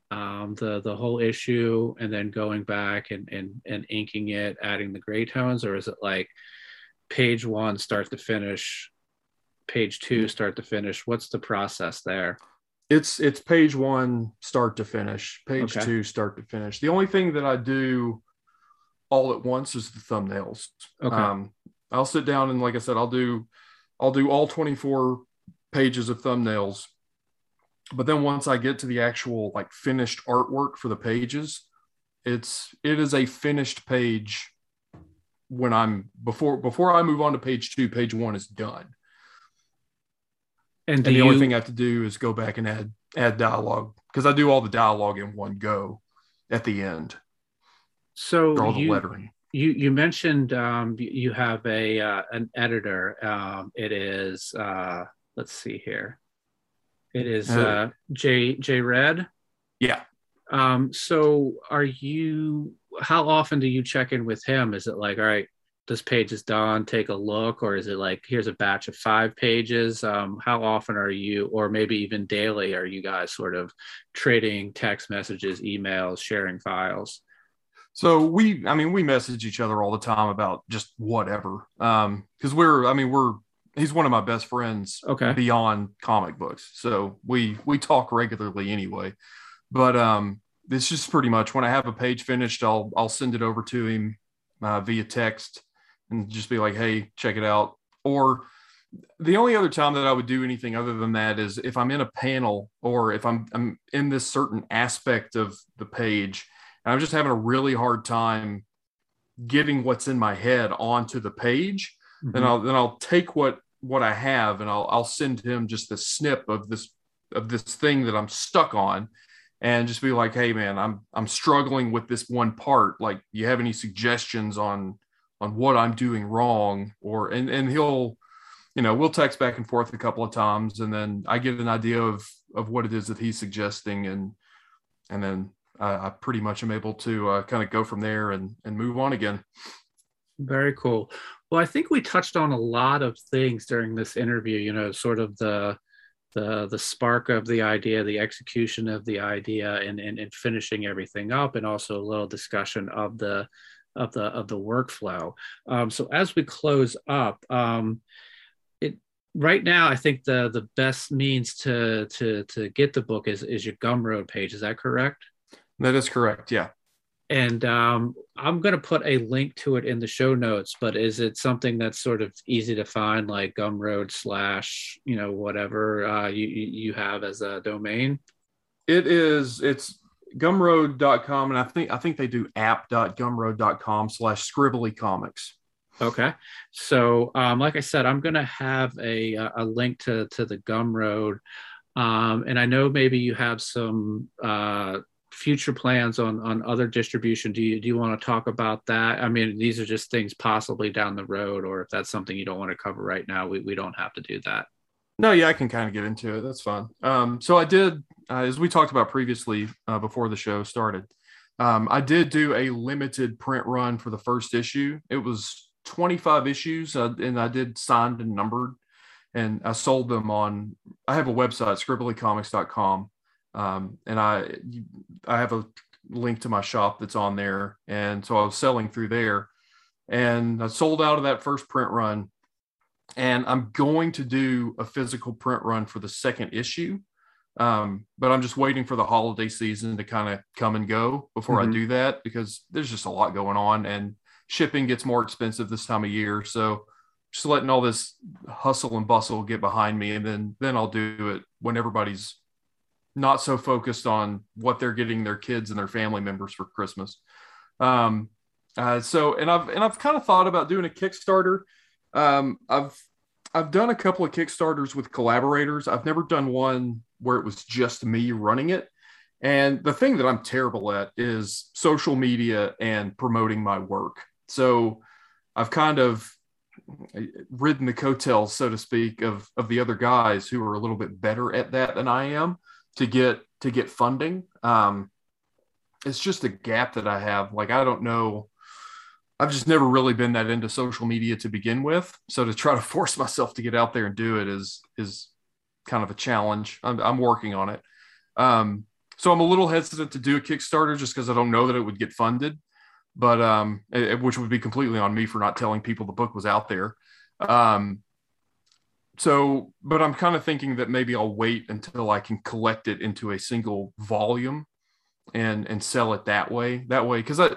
um, the the whole issue and then going back and and and inking it, adding the gray tones, or is it like page one start to finish, page two start to finish? What's the process there? It's it's page one start to finish, page okay. two start to finish. The only thing that I do all at once is the thumbnails. Okay. Um, I'll sit down and like I said, I'll do I'll do all 24 pages of thumbnails. But then once I get to the actual like finished artwork for the pages, it's it is a finished page when I'm before before I move on to page two, page one is done. And, and the you, only thing I have to do is go back and add add dialogue because I do all the dialogue in one go at the end. So all the you, lettering. You you mentioned um, you have a uh, an editor. Um, it is uh, let's see here. It is uh, uh J J Red. Yeah. Um, so are you? How often do you check in with him? Is it like, all right, this page is done, take a look, or is it like, here's a batch of five pages? Um, how often are you, or maybe even daily, are you guys sort of trading text messages, emails, sharing files? So we, I mean, we message each other all the time about just whatever. Um, because we're, I mean, we're he's one of my best friends. Okay. Beyond comic books, so we we talk regularly anyway. But um, it's just pretty much when I have a page finished, I'll I'll send it over to him uh, via text and just be like, hey, check it out. Or the only other time that I would do anything other than that is if I'm in a panel or if I'm I'm in this certain aspect of the page and I'm just having a really hard time getting what's in my head onto the page. Mm-hmm. Then I'll then I'll take what what I have and I'll I'll send him just the snip of this of this thing that I'm stuck on and just be like, hey man, I'm I'm struggling with this one part. Like, you have any suggestions on on what I'm doing wrong? Or and and he'll, you know, we'll text back and forth a couple of times and then I get an idea of of what it is that he's suggesting and and then uh, I pretty much am able to uh, kind of go from there and, and move on again. Very cool. Well, I think we touched on a lot of things during this interview. You know, sort of the the the spark of the idea, the execution of the idea, and and, and finishing everything up, and also a little discussion of the of the of the workflow. Um, so as we close up, um, it right now I think the the best means to to to get the book is is your Gumroad page. Is that correct? That is correct. Yeah. And um, I'm going to put a link to it in the show notes, but is it something that's sort of easy to find, like Gumroad slash, you know, whatever uh, you, you have as a domain? It is, it's gumroad.com. And I think, I think they do app.gumroad.com slash scribbly comics. Okay. So, um, like I said, I'm going to have a, a link to, to the Gumroad. Um, and I know maybe you have some uh, future plans on on other distribution. Do you do you want to talk about that? I mean these are just things possibly down the road or if that's something you don't want to cover right now we, we don't have to do that. No yeah i can kind of get into it. That's fine. Um, so i did uh, as we talked about previously uh, before the show started um, i did do a limited print run for the first issue. It was 25 issues uh, and i did signed and numbered and i sold them on i have a website scribblycomics.com um, and I I have a link to my shop that's on there, and so I was selling through there. and I sold out of that first print run. And I'm going to do a physical print run for the second issue. Um, but I'm just waiting for the holiday season to kind of come and go before mm-hmm. I do that because there's just a lot going on and shipping gets more expensive this time of year. So just letting all this hustle and bustle get behind me and then then I'll do it when everybody's not so focused on what they're getting their kids and their family members for Christmas. Um, uh, so and I've and I've kind of thought about doing a Kickstarter. Um, I've I've done a couple of Kickstarters with collaborators. I've never done one where it was just me running it. And the thing that I'm terrible at is social media and promoting my work. So I've kind of ridden the coattails, so to speak, of of the other guys who are a little bit better at that than I am to get to get funding. Um, it's just a gap that I have. Like I don't know. I've just never really been that into social media to begin with. So to try to force myself to get out there and do it is is kind of a challenge. I'm, I'm working on it. Um, so I'm a little hesitant to do a Kickstarter just because I don't know that it would get funded, but um, it, which would be completely on me for not telling people the book was out there. Um, so, but I'm kind of thinking that maybe I'll wait until I can collect it into a single volume and and sell it that way. That way, because I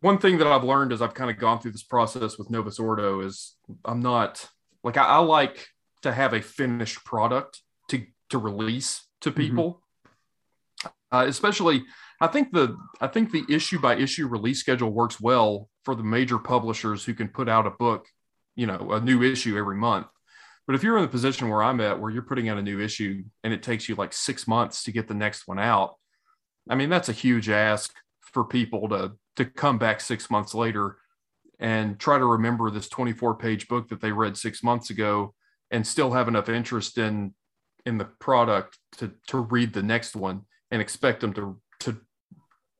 one thing that I've learned as I've kind of gone through this process with Novus Ordo is I'm not like I, I like to have a finished product to to release to mm-hmm. people. Mm-hmm. Uh, especially, I think the I think the issue by issue release schedule works well for the major publishers who can put out a book, you know, a new issue every month. But if you're in the position where I'm at, where you're putting out a new issue and it takes you like six months to get the next one out, I mean that's a huge ask for people to to come back six months later and try to remember this 24 page book that they read six months ago and still have enough interest in in the product to to read the next one and expect them to to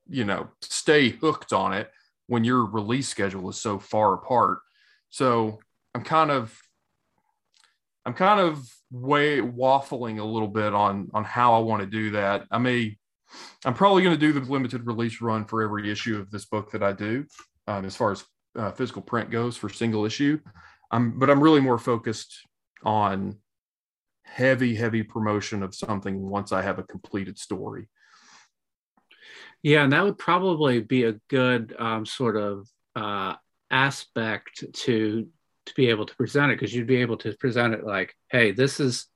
you know stay hooked on it when your release schedule is so far apart. So i'm kind of i'm kind of way waffling a little bit on on how i want to do that i may i'm probably going to do the limited release run for every issue of this book that i do um, as far as uh, physical print goes for single issue i'm but i'm really more focused on heavy, heavy promotion of something once I have a completed story. Yeah, and that would probably be a good um, sort of uh, aspect to to be able to present it because you'd be able to present it like, hey, this is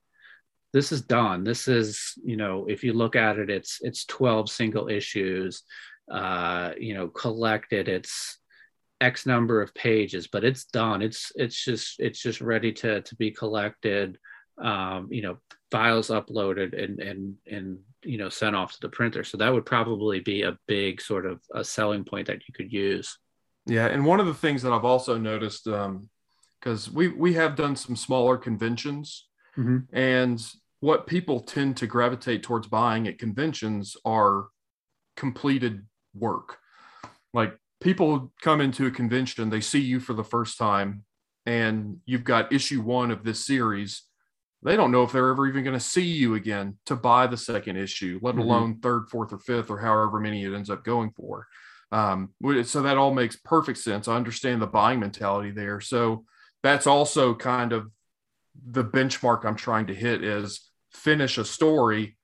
this is done. This is you know, if you look at it, it's it's twelve single issues. Uh, you know, collected. It's X number of pages, but it's done. It's it's just it's just ready to to be collected. Um, you know, files uploaded and and and you know sent off to the printer. So that would probably be a big sort of a selling point that you could use. Yeah, and one of the things that I've also noticed, because we we have done some smaller conventions, mm-hmm. and what people tend to gravitate towards buying at conventions are completed work. Like people come into a convention, they see you for the first time, and you've got issue one of this series. They don't know if they're ever even going to see you again to buy the second issue, let mm-hmm. alone third, fourth, or fifth, or however many it ends up going for. Um, so that all makes perfect sense. I understand the buying mentality there. So that's also kind of the benchmark I'm trying to hit is finish a story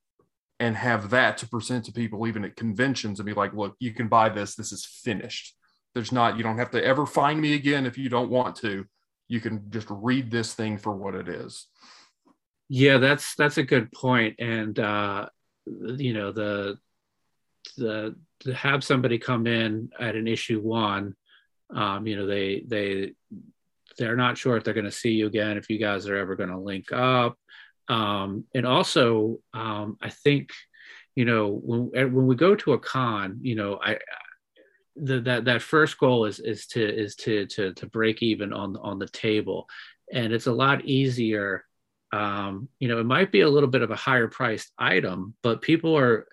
and have that to present to people even at conventions and be like look you can buy this. This is finished. There's not you don't have to ever find me again if you don't want to. You can just read this thing for what it is. Yeah that's that's a good point. And uh you know the the to have somebody come in at an issue one um you know they they they're not sure if they're going to see you again if you guys are ever going to link up um, and also um, I think you know when when we go to a con, you know I the, that that first goal is is to is to to to break even on on the table, and it's a lot easier. Um, you know, it might be a little bit of a higher priced item, but people are,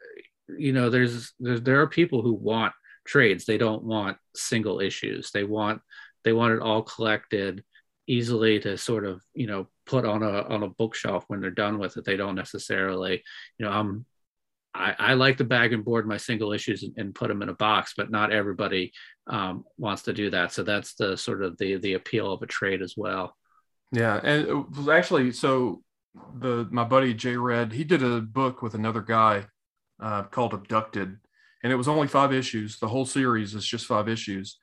you know, there's, there's there are people who want trades. They don't want single issues. They want they want it all collected easily to sort of you know put on a on a bookshelf when they're done with it they don't necessarily you know i'm I, I, like to bag and board my single issues and, and put them in a box, but not everybody um, wants to do that. So that's the sort of the the appeal of a trade as well. Yeah, and actually, so the my buddy Jay Red, he did a book with another guy uh, called Abducted, and it was only five issues. The whole series is just five issues,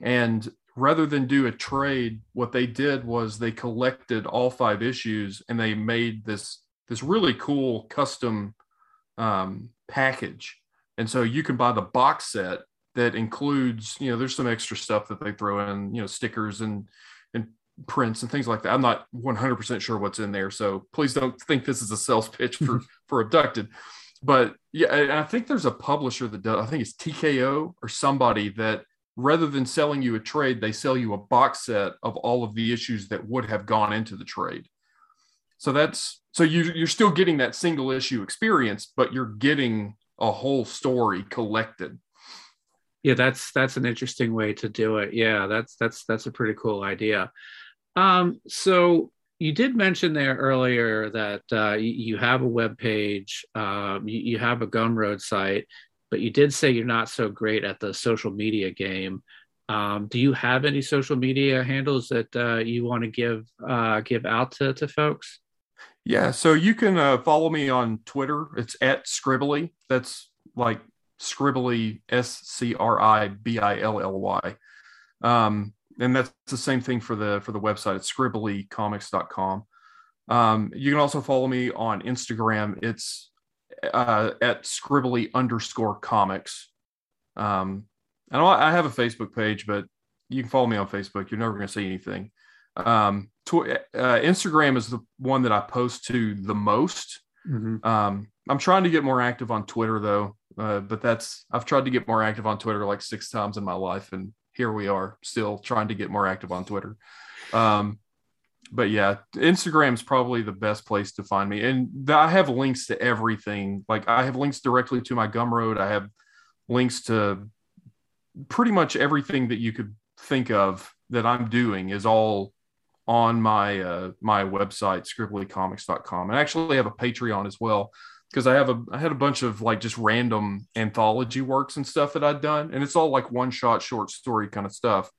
and rather than do a trade, what they did was they collected all five issues and they made this this really cool custom um, package. And so you can buy the box set that includes, you know, there's some extra stuff that they throw in, you know, stickers and and prints and things like that. I'm not 100% sure what's in there, so please don't think this is a sales pitch for for abducted. But yeah, I think there's a publisher that does. I think it's TKO or somebody that rather than selling you a trade, they sell you a box set of all of the issues that would have gone into the trade. So that's so you you're still getting that single issue experience, but you're getting a whole story collected. Yeah, that's that's an interesting way to do it. Yeah, that's that's that's a pretty cool idea. Um, so you did mention there earlier that uh, you, have a web page, um, you, you, have a Gumroad site, but you did say you're not so great at the social media game. Um, do you have any social media handles that uh, you want to give uh, give out to, to folks? Yeah, so you can uh, follow me on Twitter. It's at Scribilly. That's like Scribilly, S C R I B I L L Y. Um, and that's the same thing for the for the website. It's scribillycomics.com. Um, you can also follow me on Instagram. It's uh, at scribbly underscore comics. Um, I know I have a Facebook page, but you can follow me on Facebook. You're never going to see anything. Um, tw- uh, Instagram is the one that I post to the most. Mm-hmm. Um, I'm trying to get more active on Twitter though, uh, but that's I've tried to get more active on Twitter like six times in my life, and here we are still trying to get more active on Twitter. Um, but yeah, Instagram is probably the best place to find me, and I have links to everything. Like I have links directly to my Gumroad. I have links to pretty much everything that you could think of that I'm doing is all on my uh, my website scribillycomics.com and I actually have a patreon as well because i have a i had a bunch of like just random anthology works and stuff that i'd done and it's all like one shot short story kind of stuff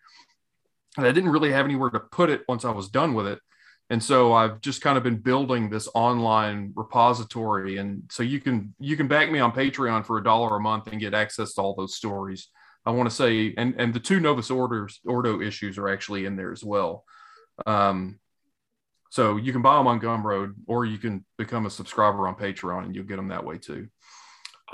and i didn't really have anywhere to put it once i was done with it and so i've just kind of been building this online repository and so you can you can back me on patreon for a dollar a month and get access to all those stories i want to say and and the two novus orders ordo issues are actually in there as well um, so you can buy them on Gumroad, or you can become a subscriber on Patreon, and you'll get them that way too.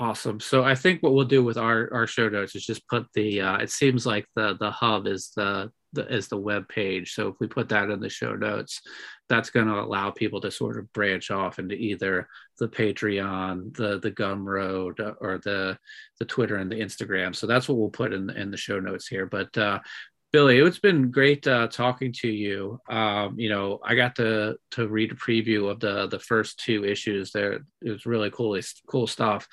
Awesome. So I think what we'll do with our our show notes is just put the. Uh, it seems like the the hub is the, the is the web page. So if we put that in the show notes, that's going to allow people to sort of branch off into either the Patreon, the the Gumroad, uh, or the the Twitter and the Instagram. So that's what we'll put in in the show notes here. But uh, Billy, it's been great uh, talking to you. Um, you know, I got to to read a preview of the the first two issues. There, it was really cool, cool stuff.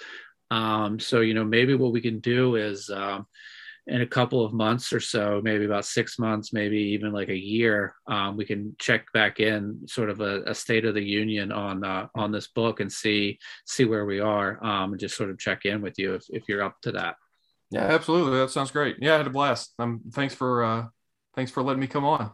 Um, so you know, maybe what we can do is um, in a couple of months or so, maybe about six months, maybe even like a year, um, we can check back in, sort of a, a state of the union on uh, on this book and see see where we are, um, and just sort of check in with you if if you're up to that. Yeah, absolutely. That sounds great. Yeah, I had a blast. Um, thanks for uh, thanks for letting me come on.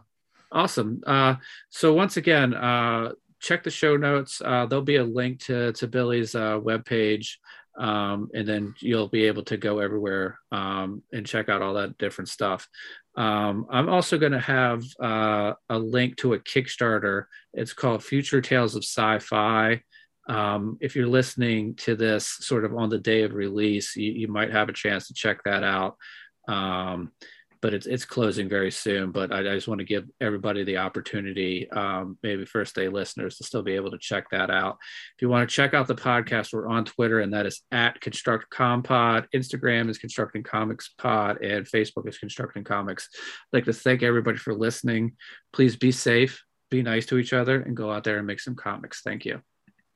Awesome. Uh, so once again, uh, check the show notes. Uh, there'll be a link to to Billy's uh, webpage, um, and then you'll be able to go everywhere um, and check out all that different stuff. Um, I'm also going to have uh, a link to a Kickstarter. It's called Future Tales of Sci-Fi um, if you're listening to this sort of on the day of release, you, you might have a chance to check that out. But it's, it's closing very soon. But I, I just want to give everybody the opportunity, um, maybe first day listeners, to still be able to check that out. If you want to check out the podcast, we're on Twitter, and that is at Construct Compod. Instagram is Constructing Comics Pod, and Facebook is Constructing Comics. I'd like to thank everybody for listening. Please be safe, be nice to each other, and go out there and make some comics. Thank you.